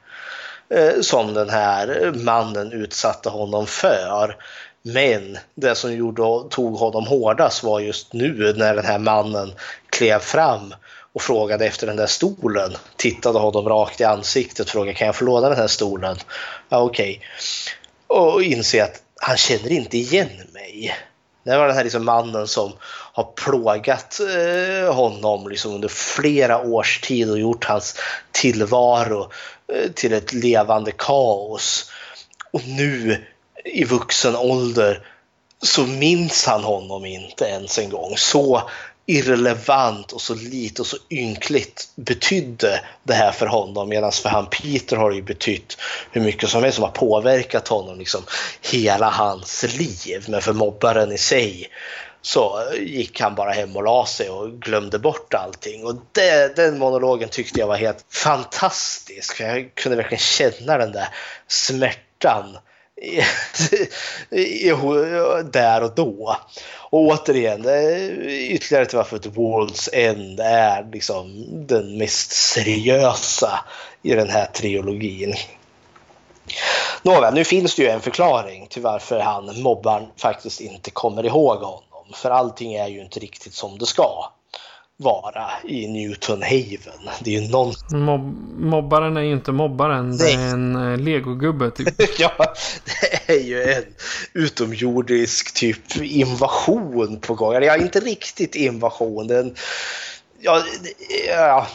eh, som den här mannen utsatte honom för. Men det som gjorde, tog honom hårdast var just nu när den här mannen klev fram och frågade efter den där stolen. Tittade honom rakt i ansiktet och frågade kan jag få låna den här stolen? Ja, okej. Okay. Och inse att han känner inte igen mig. Det var den här liksom mannen som har plågat eh, honom liksom under flera års tid och gjort hans tillvaro eh, till ett levande kaos. Och nu i vuxen ålder så minns han honom inte ens en gång. Så irrelevant och så lite och så ynkligt betydde det här för honom. Medan för han Peter har det ju betytt hur mycket som helst som har påverkat honom liksom hela hans liv. Men för mobbaren i sig så gick han bara hem och la sig och glömde bort allting. Och det, den monologen tyckte jag var helt fantastisk. Jag kunde verkligen känna den där smärtan där och då. Och återigen, eh, ytterligare till varför The World's End är liksom den mest seriösa i den här trilogin. Nåväl, nu finns det ju en förklaring till varför han, mobbaren, faktiskt inte kommer ihåg honom. För allting är ju inte riktigt som det ska vara i Newton Haven. Det är ju någon... Mob mobbaren är ju inte mobbaren. Det är en uh, legogubbe typ. ja, det är ju en utomjordisk typ invasion på gång. Ja, inte riktigt invasion. Den, ja, ja,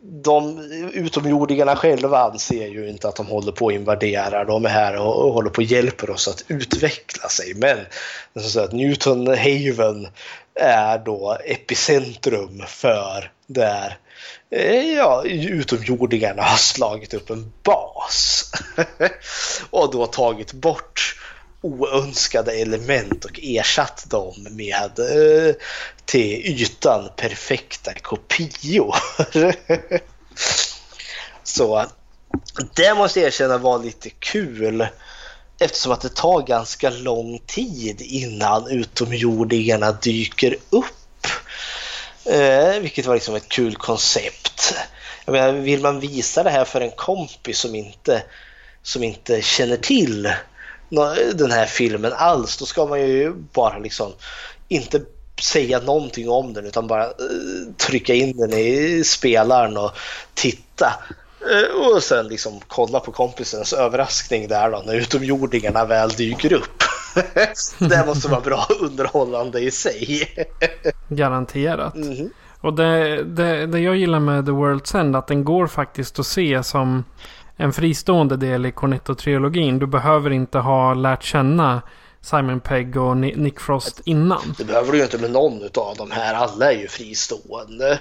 de utomjordingarna själva anser ju inte att de håller på att invadera. De är här och, och håller på att hjälpa oss att utveckla sig. Men så att Newton Haven är då epicentrum för där eh, ja, utomjordingarna har slagit upp en bas. och då tagit bort oönskade element och ersatt dem med eh, till ytan perfekta kopior. Så det måste jag erkänna var lite kul eftersom att det tar ganska lång tid innan utomjordingarna dyker upp. Eh, vilket var liksom ett kul koncept. Jag menar, vill man visa det här för en kompis som inte, som inte känner till den här filmen alls, då ska man ju bara liksom inte säga någonting om den utan bara eh, trycka in den i spelaren och titta. Uh, och sen liksom kolla på kompisens överraskning där då när utomjordingarna väl dyker upp. det måste vara bra underhållande i sig. Garanterat. Mm -hmm. Och det, det, det jag gillar med The World's End att den går faktiskt att se som en fristående del i Cornetto-trilogin. Du behöver inte ha lärt känna Simon Pegg och Nick Frost innan. Det behöver du ju inte med någon av de här. Alla är ju fristående.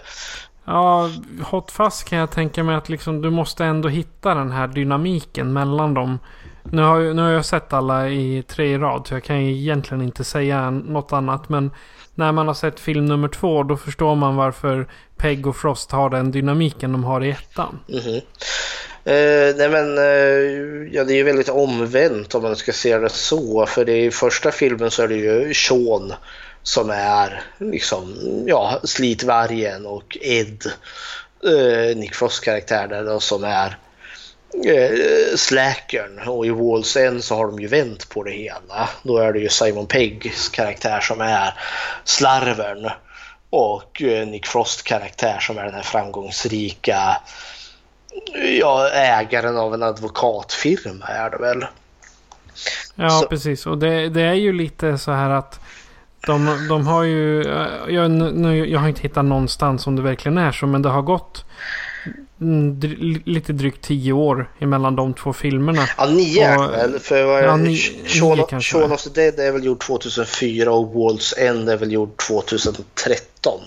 Ja, Hot Fuzz kan jag tänka mig att liksom, du måste ändå hitta den här dynamiken mellan dem. Nu har, nu har jag sett alla i tre i rad så jag kan ju egentligen inte säga något annat. Men när man har sett film nummer två då förstår man varför Peg och Frost har den dynamiken de har i ettan. Mm -hmm. Eh, nej men, eh, ja, det är ju väldigt omvänt om man ska se det så. För det i första filmen så är det ju Sean som är liksom, ja, Slitvargen och Ed, eh, Nick Frosts karaktär där då, som är eh, Slackern. Och i Walls End så har de ju vänt på det hela. Då är det ju Simon Peggs karaktär som är slarvern och eh, Nick Frost karaktär som är den här framgångsrika ja, ägaren av en advokatfirma är det väl. Ja, så. precis. Och det, det, är ju lite så här att de, de har ju... Jag, nu, jag har inte hittat någonstans om det verkligen är så, men det har gått lite drygt tio år emellan de två filmerna. Ja, nio är väl. För ja, ni, Shaun, Shaun of the Dead är väl gjord 2004 och Walls End är väl gjord 2013.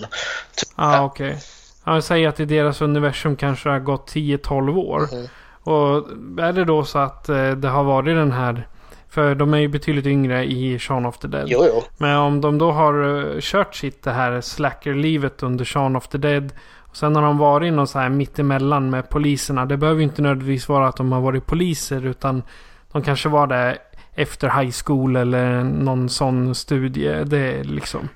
Ja, okej. Okay. Jag säger att i deras universum kanske har gått 10-12 år. Mm. Och är det då så att eh, det har varit den här... För de är ju betydligt yngre i Shaun of the Dead. Jo, jo. Men om de då har uh, kört sitt det här slacker-livet under Shaun of the Dead. Och sen har de varit någon så här mittemellan med poliserna. Det behöver ju inte nödvändigtvis vara att de har varit poliser. Utan de kanske var det efter high school eller någon sån studie. Det är liksom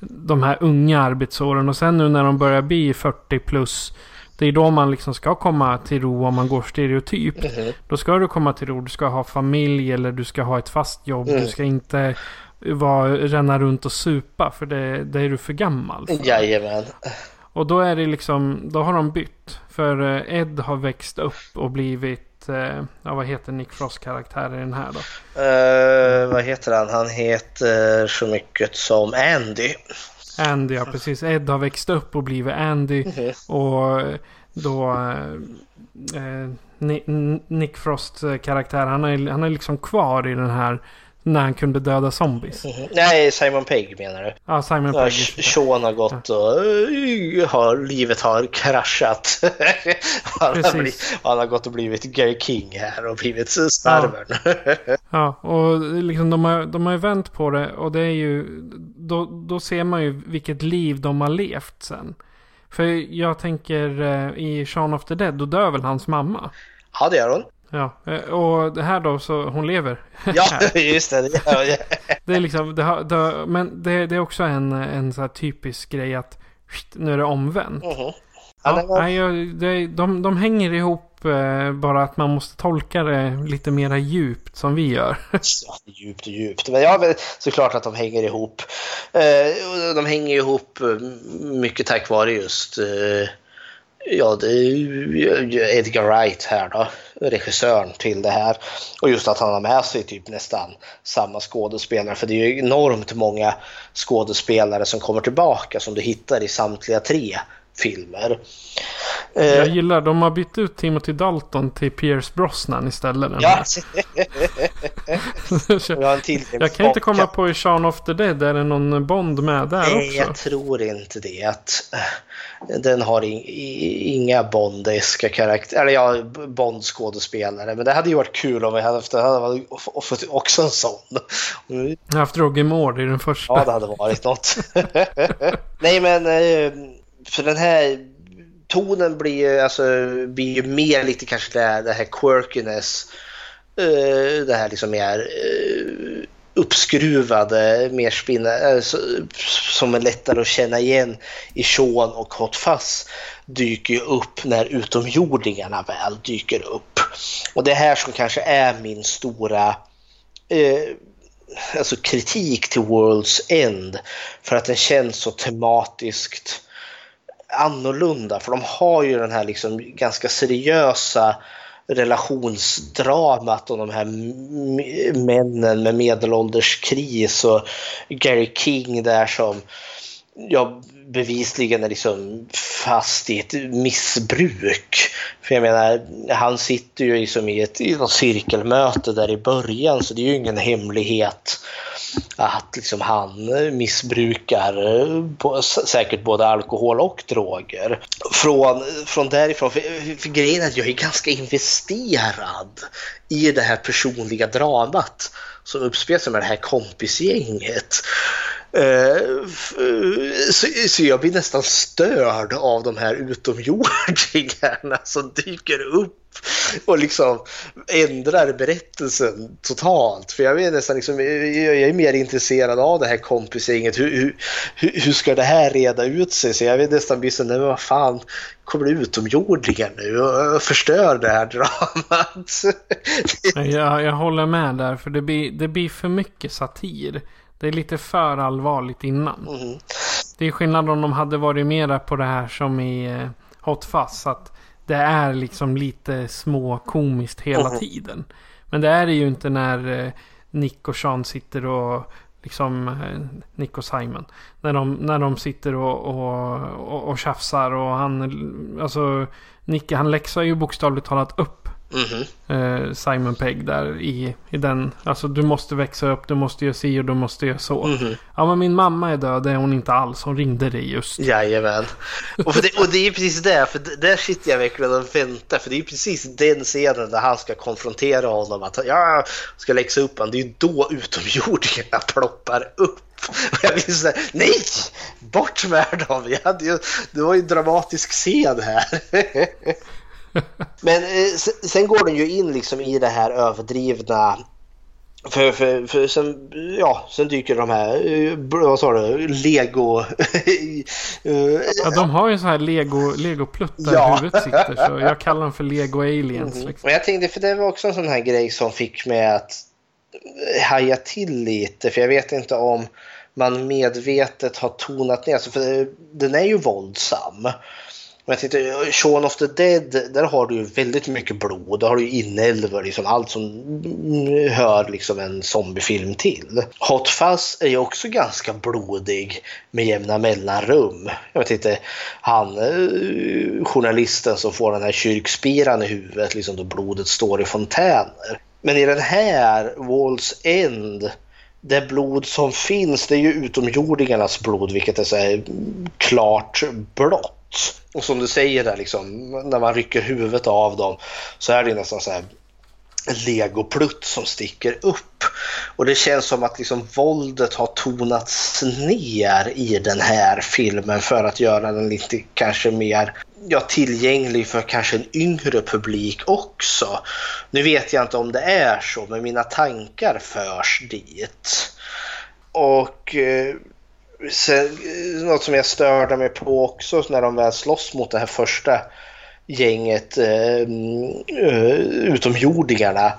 de här unga arbetsåren. Och sen nu när de börjar bli 40 plus. Det är då man liksom ska komma till ro om man går stereotyp. Mm -hmm. Då ska du komma till ro. Du ska ha familj eller du ska ha ett fast jobb. Mm. Du ska inte vara, ränna runt och supa. För det, det är du för gammal för. Jajamän. Och då är det liksom, då har de bytt. För eh, Ed har växt upp och blivit eh, ja, vad heter Nick Frost karaktär i den här då? Uh, vad heter han? Han heter så mycket som Andy. Andy, ja precis. Ed har växt upp och blivit Andy. -hmm. Och då eh, Nick Frost karaktär, han är, han är liksom kvar i den här När han kunde döda zombies. Mhm. Nej, Simon Pegg menar du? Ja, Simon Ja, Pegg. Sean har gått och eh, har, livet har kraschat. han, har Precis. blivit, han har gått och blivit Gary King här och blivit sparven. Ja, och liksom de har, de har ju vänt på det och det är ju... Då, då ser man ju vilket liv de har levt sen. För jag tänker eh, i Shaun of the Dead, då dör väl hans mamma? Ja, det gör hon. Ja, eh, och det här då så hon lever. Ja, just det. det gör jag. Det är liksom, det har, det har, men det, det är också en, en så typisk grej att nu är det omvänt. Mhm. Ja, nej, jag- det, de, de hänger ihop eh, bara att man måste tolka det lite mera djupt som vi gör. Ja, djupt och djupt. Men ja, såklart att de hänger ihop. Eh, de hänger ihop mycket tack vare just eh, ja, det är Edgar Wright här då, regissören till det här. Och just att han har med sig typ nästan samma skådespelare. För det är ju enormt många skådespelare som kommer tillbaka som du hittar i samtliga tre filmer. Eh, Jag gillar, de har bytt ut Timothy Dalton till Pierce Brosnan istället. Ja. till jag kan inte komma på i Shaun of the Dead, är det någon Bond med där Nej, också? jag tror inte det. Att, eh, den har inga bondeska karaktärer, eller ja, Bond-skådespelare. Men det hade ju varit kul om vi hade haft, hade varit fått också en sån. Jag har haft Roger Moore i den första. Ja, det hade varit något. Nej, men eh, för den här tonen blir ju, alltså, blir ju mer lite kanske det här, det här quirkiness. Eh, det här liksom mer eh, uppskruvade, mer spinna, eh, som är lättare att känna igen i Sean och Hot Fuzz dyker ju upp när utomjordingarna väl dyker upp. Och det här som kanske är min stora eh, alltså kritik till World's End för att den känns så tematiskt annorlunda. För de har ju den här liksom ganska seriösa relationsdramat om de här männen med medelålderskris och Gary King där som ja, bevisligen är liksom fast i ett missbruk. För jag menar, han sitter ju liksom i ett i cirkelmöte där i början så det är ju ingen hemlighet att liksom han eh, missbrukar eh, på, säkert både alkohol och droger. Från, eh, från därifrån, för, för grejen är att jag är ganska investerad i det här personliga dramat som uppspelar sig med det här kompisgänget. Eh, eh, så, så jag blir nästan störd av de här utomjordingarna som dyker upp och liksom ändrar berättelsen totalt. För jag är nästan liksom, eh, jag är mer intresserad av det här kompisgänget. Hur, hur, hur- hur ska det här reda ut sig? Så jag vill nästan bli så, nej men vad fan, kommer det utomjordingar nu och förstör det här dramat? Jag, jag håller med där, för det blir, det blir för mycket satir. Det är lite för allvarligt innan. Mm. Det är skillnad om de hade varit mera på det här som i eh, Hot Fuzz. Att det är liksom lite små komiskt hela Mhm. tiden. Men det är det ju inte när eh, Nick och Sean sitter och liksom eh, Nick och Simon. När de, när de sitter och, och, och, och tjafsar och han, alltså Nick han läxar ju bokstavligt talat upp Mhm. eh, Simon Pegg där i, i den. Alltså du måste växa upp, du måste göra si och du måste göra så. Mhm. Ja men min mamma är död, det är hon inte alls. Hon ringde dig just. Jajamän. Och, det, och det är precis det, för där sitter jag verkligen och väntar. För det är precis den scenen där han ska konfrontera honom. Att jag ska läxa upp honom. Det är ju då utomjordingarna ploppar upp. Och jag såhär, nej! Bort med dem! Jag hade ju, det var ju en dramatisk scen här. Men eh, sen, går den ju in liksom i det här överdrivna för, för, för sen, ja, sen dyker de här, eh, vad sa du, lego... eh, Ja, de har ju så här lego, legoplutt Ja. i huvudet sitter. Så jag kallar dem för lego aliens. Mhm. Liksom. Men jag tänkte, för det var också en sån här grej som fick mig att haja till lite. För jag vet inte om man medvetet har tonat ner. Alltså, för den är ju våldsam. Men jag tänkte, Shaun of the Dead, där har du ju väldigt mycket blod. Där har du ju inälvor, liksom allt som hör liksom en zombiefilm till. Hot Fuzz är ju också ganska blodig med jämna mellanrum. Jag vet inte, han eh, journalisten som får den här kyrkspiran i huvudet, liksom då blodet står i fontäner. Men i den här, Walls End, det blod som finns det är ju utomjordingarnas blod vilket är så här klart blått. Och som du säger där liksom, när man rycker huvudet av dem så är det nästan så här en legoplutt som sticker upp. Och det känns som att liksom våldet har tonats ner i den här filmen för att göra den lite kanske mer ja, tillgänglig för kanske en yngre publik också. Nu vet jag inte om det är så, men mina tankar förs dit. Och eh, sen, något som jag störde mig på också när de väl slåss mot det här första gänget eh, eh, utomjordingarna.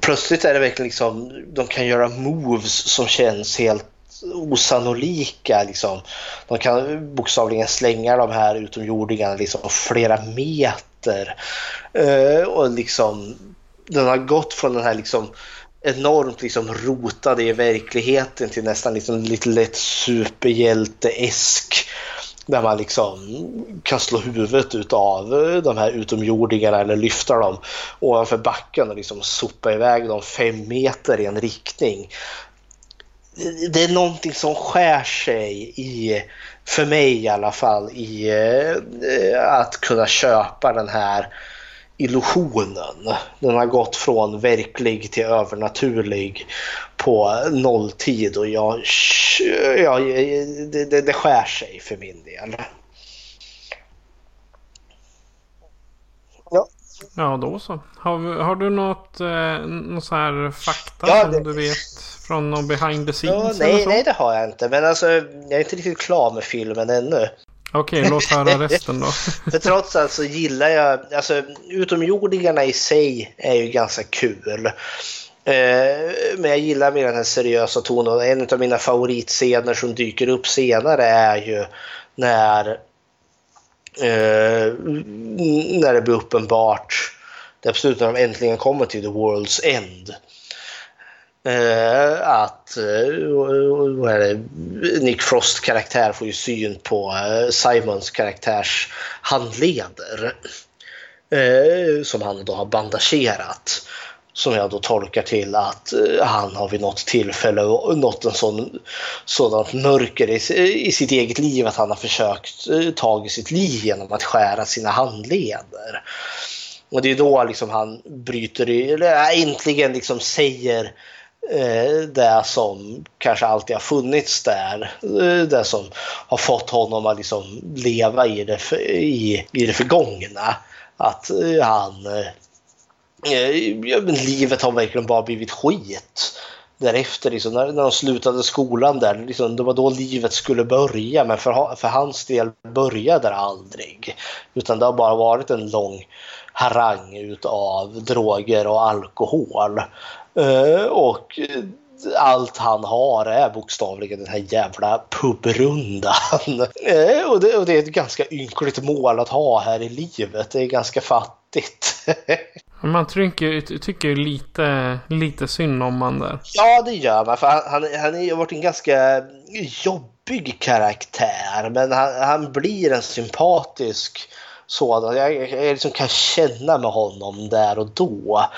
Plötsligt är det verkligen liksom, de kan göra moves som känns helt osannolika. Liksom. De kan bokstavligen slänga de här utomjordingarna liksom flera meter. Eh, och liksom, den har gått från den här liksom enormt liksom rotade i verkligheten till nästan liksom lite lätt superhjälte-esk där man liksom kan slå huvudet utav de här utomjordingarna eller lyfta dem ovanför backen och liksom sopa iväg dem fem meter i en riktning. Det är någonting som skär sig i, för mig i alla fall, i eh, att kunna köpa den här illusionen. Den har gått från verklig till övernaturlig på nolltid och jag, ja, det, det, det skär sig för min del. Ja, ja då så. Har, har du något, eh, något så här fakta ja, som det... du vet från någon behind the scenes? Ja, nej, nej, det har jag inte. Men alltså, jag är inte riktigt klar med filmen ännu. Okej, okay, låt höra resten då. För trots allt så gillar jag, alltså utomjordingarna i sig är ju ganska kul. Eh, men jag gillar mer den här seriösa tonen. En av mina favoritscener som dyker upp senare är ju när, eh, när det blir uppenbart, det absolut när de äntligen kommer till the world's end. Eh, att eh, vad Nick Frost karaktär får ju syn på eh, Simons karaktärs handleder. Eh, som han då har bandagerat som jag då tolkar till att han har vid något tillfälle nått en sån, sådant mörker i, i sitt eget liv att han har försökt eh, ta sitt liv genom att skära sina handleder. Och det är då liksom han bryter, i, eller äntligen liksom säger Eh, det som kanske alltid har funnits där. Eh, det som har fått honom att liksom leva i det, i, i det förgångna. Att eh, han eh, livet har verkligen bara blivit skit därefter. Liksom, när, när de slutade skolan där, liksom, det var då livet skulle börja. Men för, för hans del började det aldrig. Utan det har bara varit en lång harang utav droger och alkohol. Uh, och allt han har är bokstavligen den här jävla pubrundan. Uh, och, det, och det är ett ganska ynkligt mål att ha här i livet. Det är ganska fattigt. Man tycker, tycker lite, lite synd om han där. Ja, det gör man. För han, han, han har varit en ganska jobbig karaktär. Men han, han blir en sympatisk sådant. Jag, jag liksom kan känna med honom där och då.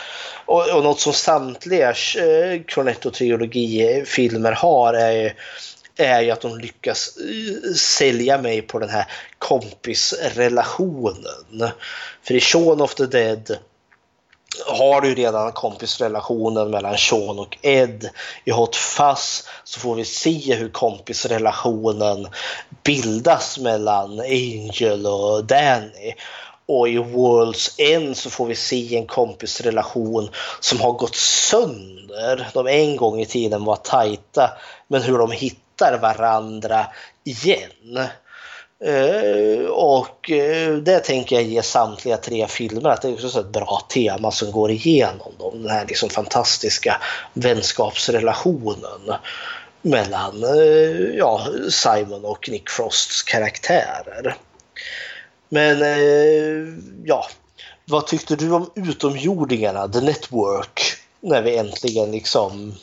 Och, och något som samtliga eh, Cornetto-trilogifilmer har är är ju att de lyckas eh, sälja mig på den här kompisrelationen. För i Shaun of the Dead har du redan kompisrelationen mellan Sean och Ed. I Hot Fuzz så får vi se hur kompisrelationen bildas mellan Angel och Danny. Och i World's End så får vi se en kompisrelation som har gått sönder. De en gång i tiden var tajta, men hur de hittar varandra igen. Uh, och eh, uh, det tänker jag ge samtliga tre filmer att det är också ett bra tema som går igenom dem. Den här liksom fantastiska vänskapsrelationen mellan uh, ja, Simon och Nick Frosts karaktärer. Men ja, vad tyckte du om utomjordingarna, The Network, när vi äntligen liksom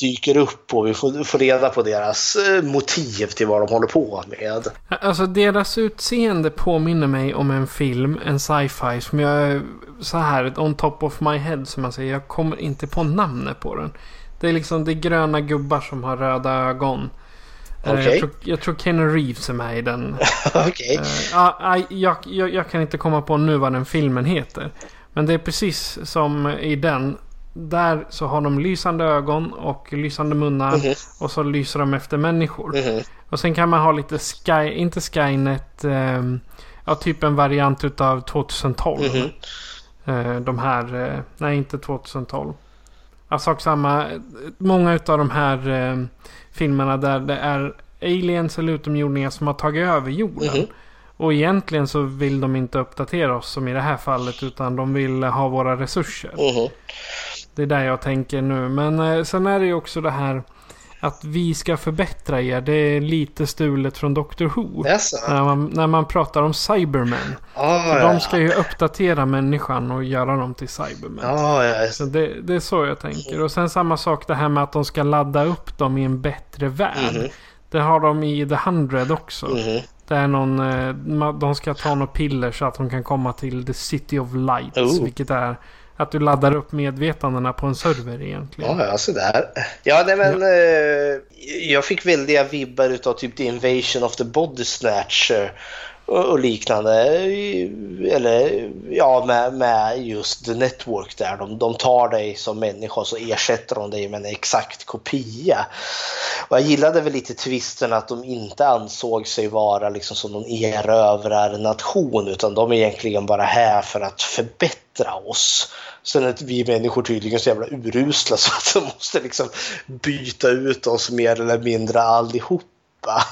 dyker upp och vi får, får reda på deras eh, motiv till vad de håller på med. Alltså deras utseende påminner mig om en film, en sci-fi som jag... Så här, on top of my head som man säger. Jag kommer inte på namnet på den. Det är liksom det är gröna gubbar som har röda ögon. Eh, Okej. Jag, tror, jag tror Keanu Reeves är med i den. Okej. Eh, ja, aj, jag, jag, jag kan inte komma på nu vad den filmen heter. Men det är precis som i den. Där så har de lysande ögon och lysande munnar. Mhm. Och så lyser de efter människor. Mhm. Och sen kan man ha lite Sky, inte Skynet. ehm, ja, typ en variant utav 2012. Mhm. Eh, de här, eh, nej inte 2012. Ja, sak samma. Många utav de här eh, filmerna där det är aliens eller utomjordingar som har tagit över jorden. Mhm. Och egentligen så vill de inte uppdatera oss som i det här fallet. Utan de vill ha våra resurser. Mhm. Det är där jag tänker nu. Men eh, sen är det ju också det här. Att vi ska förbättra er. Det är lite stulet från Doctor Who. När man, när man pratar om Cybermen. För ja. de ska ju uppdatera människan och göra dem till Cybermen. Ja, ja. Så det, det är så jag tänker. Och sen samma sak det här med att de ska ladda upp dem i en bättre värld. Mhm. Det har de i The Hundred också. Mhm. Det är någon, eh, de ska ta något piller så att de kan komma till The City of Lights. Oh. Vilket är att du laddar upp medvetandena på en server egentligen. Ja, ja, sådär. Ja, nej men eh, jag fick väldiga vibbar utav typ The Invasion of the Body Snatcher och, och liknande. Eller ja, med, med just The Network där. De, de tar dig som människa och så ersätter de dig med en exakt kopia. Och jag gillade väl lite twisten att de inte ansåg sig vara liksom som någon erövrarnation utan de är egentligen bara här för att förbättra oss. Sen är vi människor tydligen så jävla urusla så att de måste liksom byta ut oss mer eller mindre allihop allihopa.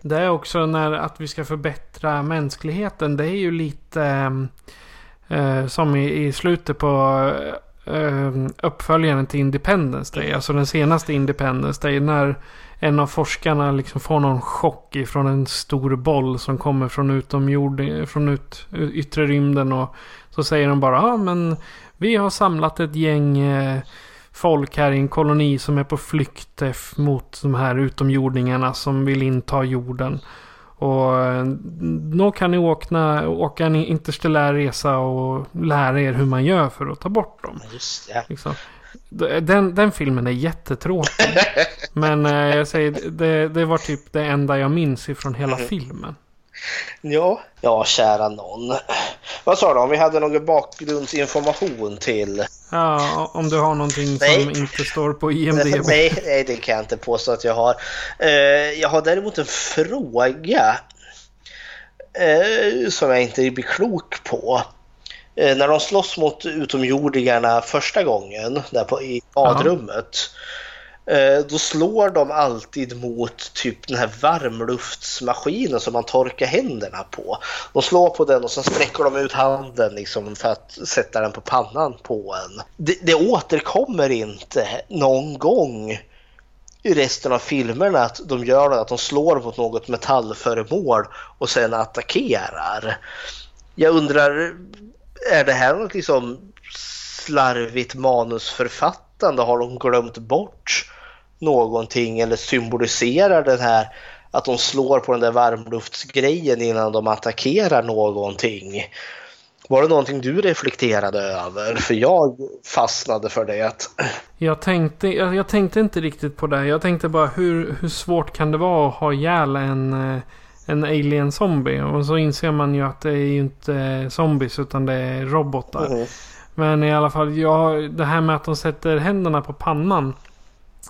Det är också när att vi ska förbättra mänskligheten. Det är ju lite eh, eh, som i, i slutet på eh, uppföljaren till Independence Day. Alltså den senaste Independence Day. När en av forskarna liksom får någon chock ifrån en stor boll som kommer från utomjord. från ut, yttre rymden. Och så säger de bara ja men vi har samlat ett gäng eh, folk här i en koloni som är på flykt mot de här utomjordingarna som vill inta jorden. Och eh, då kan ni åka, åka en interstellär resa och lära er hur man gör för att ta bort dem. Just det. Liksom. Den, den filmen är jättetråkig. Men eh, jag säger, det, det var typ det enda jag minns ifrån hela Mm. filmen. Ja, ja kära någon. Vad sa du om vi hade någon bakgrundsinformation till? Ja, om du har någonting Nej. som inte står på IMDB. Nej, nej, det kan jag inte påstå att jag har. Eh, jag har däremot en fråga eh, som jag inte blir klok på. Eh, när de slåss mot utomjordingarna första gången där på, i badrummet. Eh, Eh, då slår de alltid mot typ den här varmluftsmaskinen som man torkar händerna på. De slår på den och sen sträcker de ut handen liksom för att sätta den på pannan på en. Det, det återkommer inte någon gång i resten av filmerna att de gör det, att de slår mot något metallföremål och sen attackerar. Jag undrar, är det här något liksom slarvigt manusförfattande? Har de glömt bort någonting eller symboliserar den här att de slår på den där varmluftsgrejen innan de attackerar någonting? Var det någonting du reflekterade över? För jag fastnade för det. Jag tänkte, jag, jag tänkte inte riktigt på det. Jag tänkte bara hur, hur svårt kan det vara att ha ihjäl en, eh, en alien zombie? Och så inser man ju att det är ju inte zombies utan det är robotar. Mm. Men i alla fall, jag, det här med att de sätter händerna på pannan.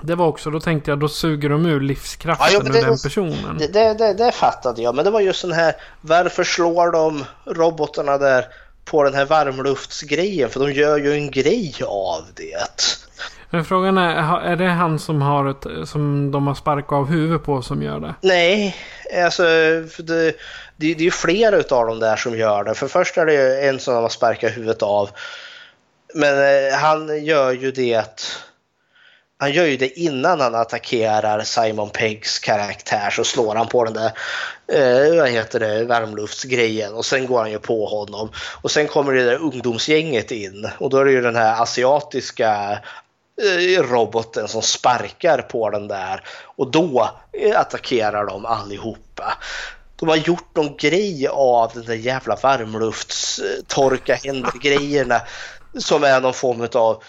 Det var också, då tänkte jag, då suger de ur livskraften Ja, jo, men ur det- den personen. Det, det, det, det fattade jag, men det var just den här varför slår de robotarna där på den här varmluftsgrejen? För de gör ju en grej av det. Men frågan är, är det han som har ett, som de har sparkat av huvudet på som gör det? Nej, alltså det, det, det är ju flera utav dem där som gör det. För först är det en som de har sparkat huvudet av. Men eh, han gör ju det han gör ju det innan han attackerar Simon Peggs karaktär så slår han på den där eh, vad heter det, varmluftsgrejen och sen går han ju på honom. Och sen kommer det där ungdomsgänget in och då är det ju den här asiatiska eh, roboten som sparkar på den där och då eh, attackerar de allihopa. De har gjort någon grej av den där jävla varmluftstorka händer-grejerna som är någon form av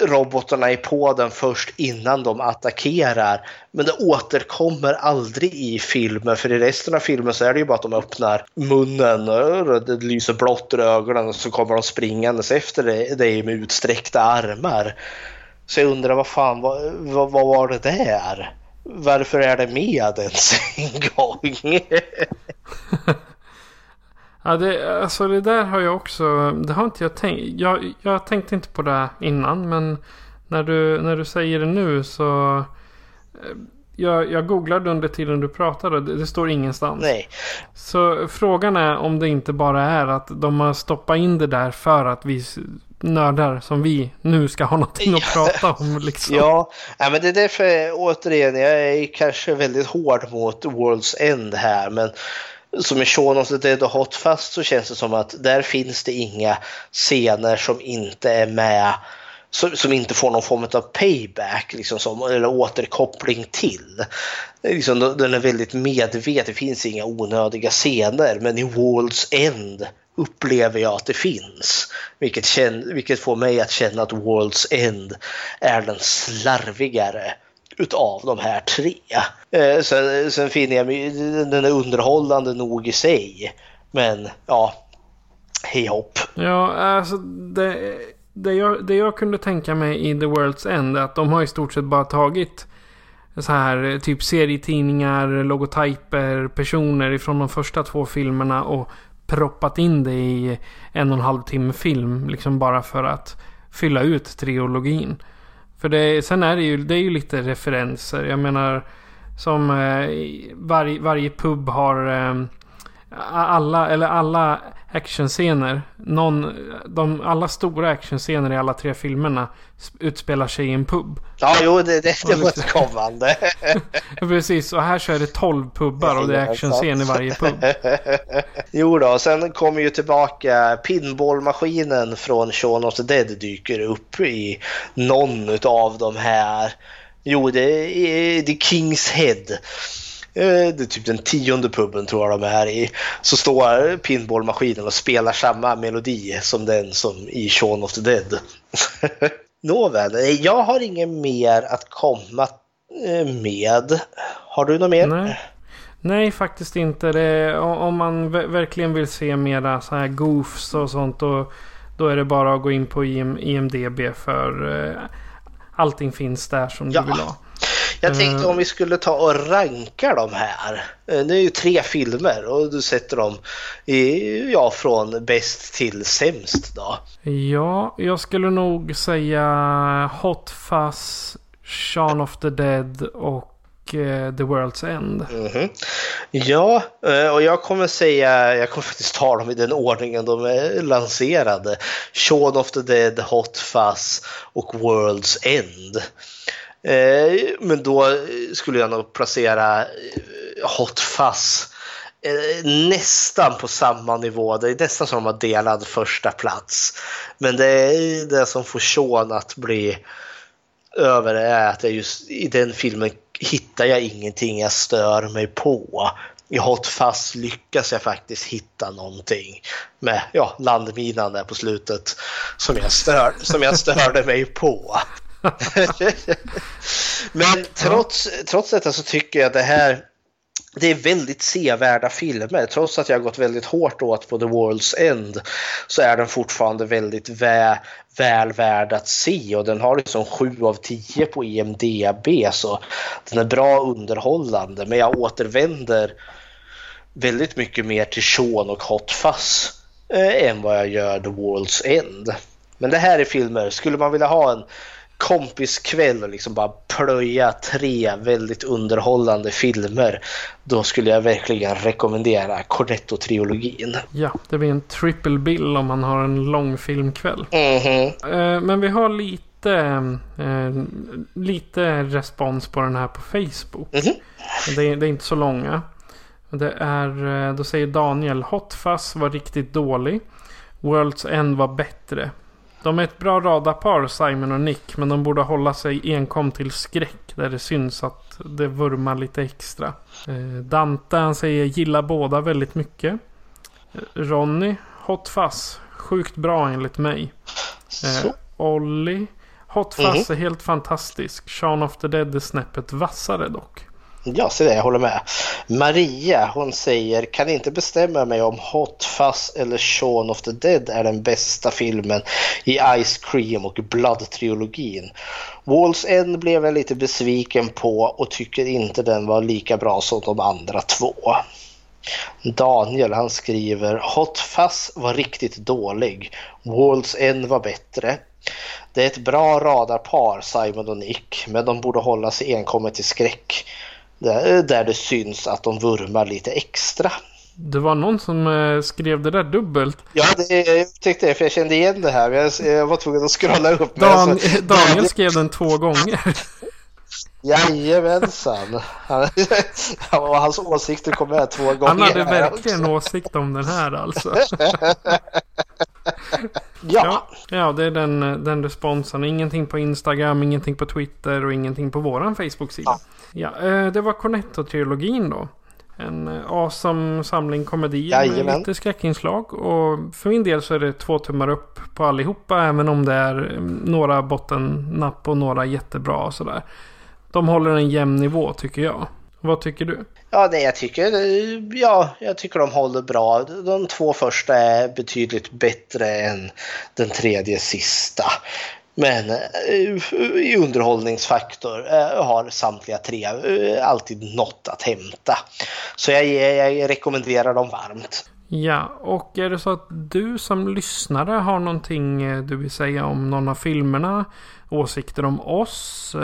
robotarna är på den först innan de attackerar. Men det återkommer aldrig i filmen för i resten av filmen så är det ju bara att de öppnar munnen och det lyser blått ur ögonen och så kommer de springandes efter dig med utsträckta armar. Så jag undrar vad fan, vad, vad, vad var det där? Varför är det med ens en gång? Ja, det, alltså det där har jag också... Det har inte jag tänkt... Jag, jag tänkte inte på det innan men när du, när du säger det nu så... eh, Jag, jag googlade under tiden du pratade. Det, det står ingenstans. Nej. Så frågan är om det inte bara är att de har stoppat in det där för att vi nördar som vi nu ska ha någonting att prata om. Liksom. Ja, ja, men det är därför återigen, jag är kanske väldigt hård mot World's End här, men som är Shaun of the Dead och Hot Fast så känns det som att där finns det inga scener som inte är med som, som inte får någon form av payback liksom som, eller återkoppling till. Liksom, den är väldigt medveten, det finns inga onödiga scener men i World's End upplever jag att det finns. Vilket, känn, vilket får mig att känna att World's End är den slarvigare utav de här tre. Eh, sen, sen finner jag mig- den är underhållande nog i sig. Men ja, hej hopp. Ja, alltså det, det, jag, det jag kunde tänka mig i The World's End är att de har i stort sett bara tagit så här typ serietidningar, logotyper, personer ifrån de första två filmerna och proppat in det i en och en halv timme film. Liksom bara för att fylla ut trilogin. För det, sen är det ju, det är ju lite referenser. Jag menar som eh, varje, varje pub har eh, alla, eller alla actionscener. Någon, de, alla stora actionscener i alla tre filmerna sp- utspelar sig i en pub. Ja, jo, det, det, det var ett kommande. Precis, och här så är det 12 pubbar och det är actionscen i varje pub. Jo då, sen kommer ju tillbaka pinballmaskinen från Shaun of the Dead dyker upp i någon av de här. Jo, det är, det är Kings Head. Eh, Det är typ den tionde puben tror jag de är i. Så står pinballmaskinen och spelar samma melodi som den som i Shaun of the Dead. Nåväl, eh, jag har inget mer att komma eh, med. Har du något mer? Nej. Nej, faktiskt inte. Det, om man ver- verkligen vill se mera så här goofs och sånt. Då, då är det bara att gå in på IM, IMDB för allting finns där som Ja. du vill ha. Jag tänkte Eh. om vi skulle ta och ranka de här. Eh, Det är ju tre filmer och du sätter dem i, ja, från bäst till sämst då. Ja, jag skulle nog säga Hot Fuzz, Shaun of the Dead och eh, The World's End. Mhm. Ja, eh, och jag kommer säga, jag kommer faktiskt ta dem i den ordningen de är lanserade. Shaun of the Dead, Hot Fuzz och World's End. Eh, Men då skulle jag nog placera eh, Hot Fuzz eh, nästan på samma nivå. Det är nästan som de har delad första plats. Men det är det som får Sean att bli över är att jag just i den filmen hittar jag ingenting jag stör mig på. I Hot Fast lyckas jag faktiskt hitta någonting med ja, landminan där på slutet som jag, stör, som jag störde mig på. Men trots, trots detta så tycker jag att det här det är väldigt sevärda filmer. Trots att jag har gått väldigt hårt åt på The World's End så är den fortfarande väldigt vä väl värd att se och den har liksom 7 av 10 på IMDB så den är bra underhållande men jag återvänder väldigt mycket mer till Sean och Hot Fuzz eh, än vad jag gör The World's End. Men det här är filmer, skulle man vilja ha en kompiskväll och liksom bara plöja tre väldigt underhållande filmer då skulle jag verkligen rekommendera Cornetto-trilogin. Ja, det blir en triple bill om man har en lång filmkväll. Mhm. Eh, Men vi har lite, eh, lite respons på den här på Facebook. Det, är, det är inte så långa. Det är, eh, då säger Daniel Hot Fuzz var riktigt dålig. World's End var bättre. De är ett bra radarpar, Simon och Nick. Men de borde hålla sig enkom till skräck. Där det syns att det vurmar lite extra. Eh, Dante han säger gillar båda väldigt mycket. Eh, Ronny, Hot Fuzz. Sjukt bra enligt mig. Eh, Olli. Hot Fuzz är helt fantastisk. Shaun of the Dead är snäppet vassare dock. Ja, så det, jag håller med. Maria, hon säger kan inte bestämma mig om Hot Fuzz eller Shaun of the Dead är den bästa filmen i Ice Cream och Blood-trilogin. Walls End blev jag lite besviken på och tycker inte den var lika bra som de andra två. Daniel han skriver Hot Fuzz var riktigt dålig. Walls End var bättre. Det är ett bra radarpar Simon och Nick men de borde hålla sig enkommet till skräck. Där, där det syns att de vurmar lite extra. Det var någon som eh, skrev det där dubbelt. Ja, det, jag tyckte det för jag kände igen det här. Jag, jag var tvungen att scrolla upp. Dan, alltså- Daniel skrev den två gånger. Jajamensan. Han, och hans åsikter kom med två gånger. Han hade verkligen åsikt om den här alltså. Ja. Ja, det är den, den responsen. Ingenting på Instagram, ingenting på Twitter och ingenting på våran Facebook-sida. Ja, eh, det var Cornetto-trilogin då. En eh, awesome samling komedier med Jajamän. lite skräckinslag. Och för min del så är det två tummar upp på allihopa. Även om det är eh, några bottennapp och några jättebra och sådär. De håller en jämn nivå tycker jag. Vad tycker du? Ja, nej, jag tycker, ja, jag tycker de håller bra. De två första är betydligt bättre än den tredje sista. Men eh, i underhållningsfaktor eh, har samtliga tre eh, alltid något att hämta. Så jag, jag rekommenderar dem varmt. Ja, och är det så att du som lyssnare har någonting du vill säga om någon av filmerna, åsikter om oss,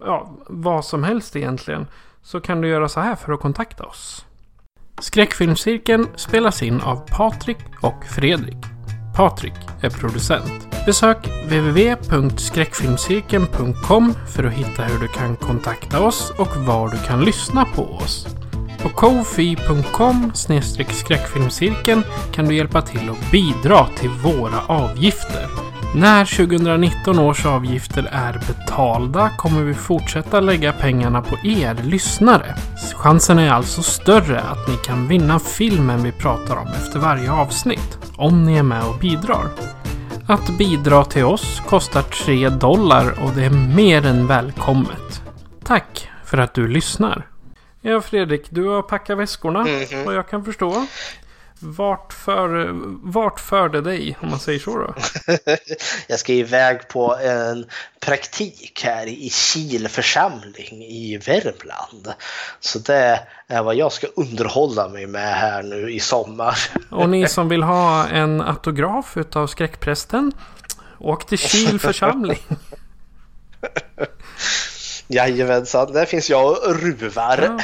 ja, vad som helst egentligen, så kan du göra så här för att kontakta oss. Skräckfilmscirkeln spelas in av Patrik och Fredrik. Patrik är producent. Besök www.skräckfilmscirkeln.com för att hitta hur du kan kontakta oss och var du kan lyssna på oss. På kofi.com skräckfilmscirkeln kan du hjälpa till att bidra till våra avgifter. När 2019 års avgifter är betalda kommer vi fortsätta lägga pengarna på er lyssnare. Chansen är alltså större att ni kan vinna filmen vi pratar om efter varje avsnitt, om ni är med och bidrar. Att bidra till oss kostar 3 dollar och det är mer än välkommet. Tack för att du lyssnar. Ja Fredrik, du har packat väskorna Mhm. vad jag kan förstå. Vart för, vart för det dig om man säger så då? Jag ska iväg på en praktik här i Kil församling i Värmland. Så det är vad jag ska underhålla mig med här nu i sommar. Och ni som vill ha en autograf utav skräckprästen Åk till Kil församling. Jajamensan, där finns jag och ruvar.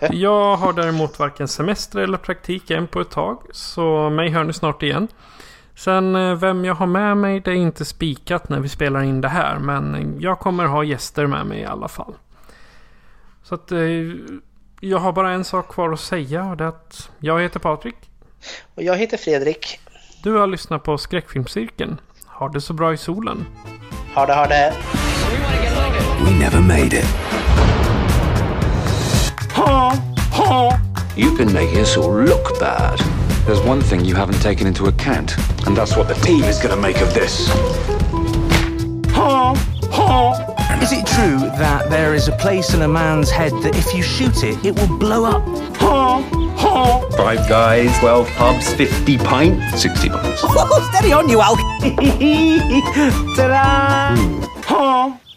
Ja, jag har däremot varken semester eller praktik än på ett tag. Så mig hör ni snart igen. Sen eh, vem jag har med mig det är inte spikat när vi spelar in det här. Men jag kommer ha gäster med mig i alla fall. Så att eh, jag har bara en sak kvar att säga och det är att jag heter Patrik. Och jag heter Fredrik. Du har lyssnat på Skräckfilmscirkeln. Ha det så bra i solen. Ha det, ha det. We never made it. Ha! Ha! You've been making us all look bad. There's one thing you haven't taken into account, and that's what the team is going to make of this. Ha! Ha! Is it true that there is a place in a man's head that if you shoot it, it will blow up? Five guys, 12 pubs, 50 pints. 60 pints. Steady on, you Al. Ta-da!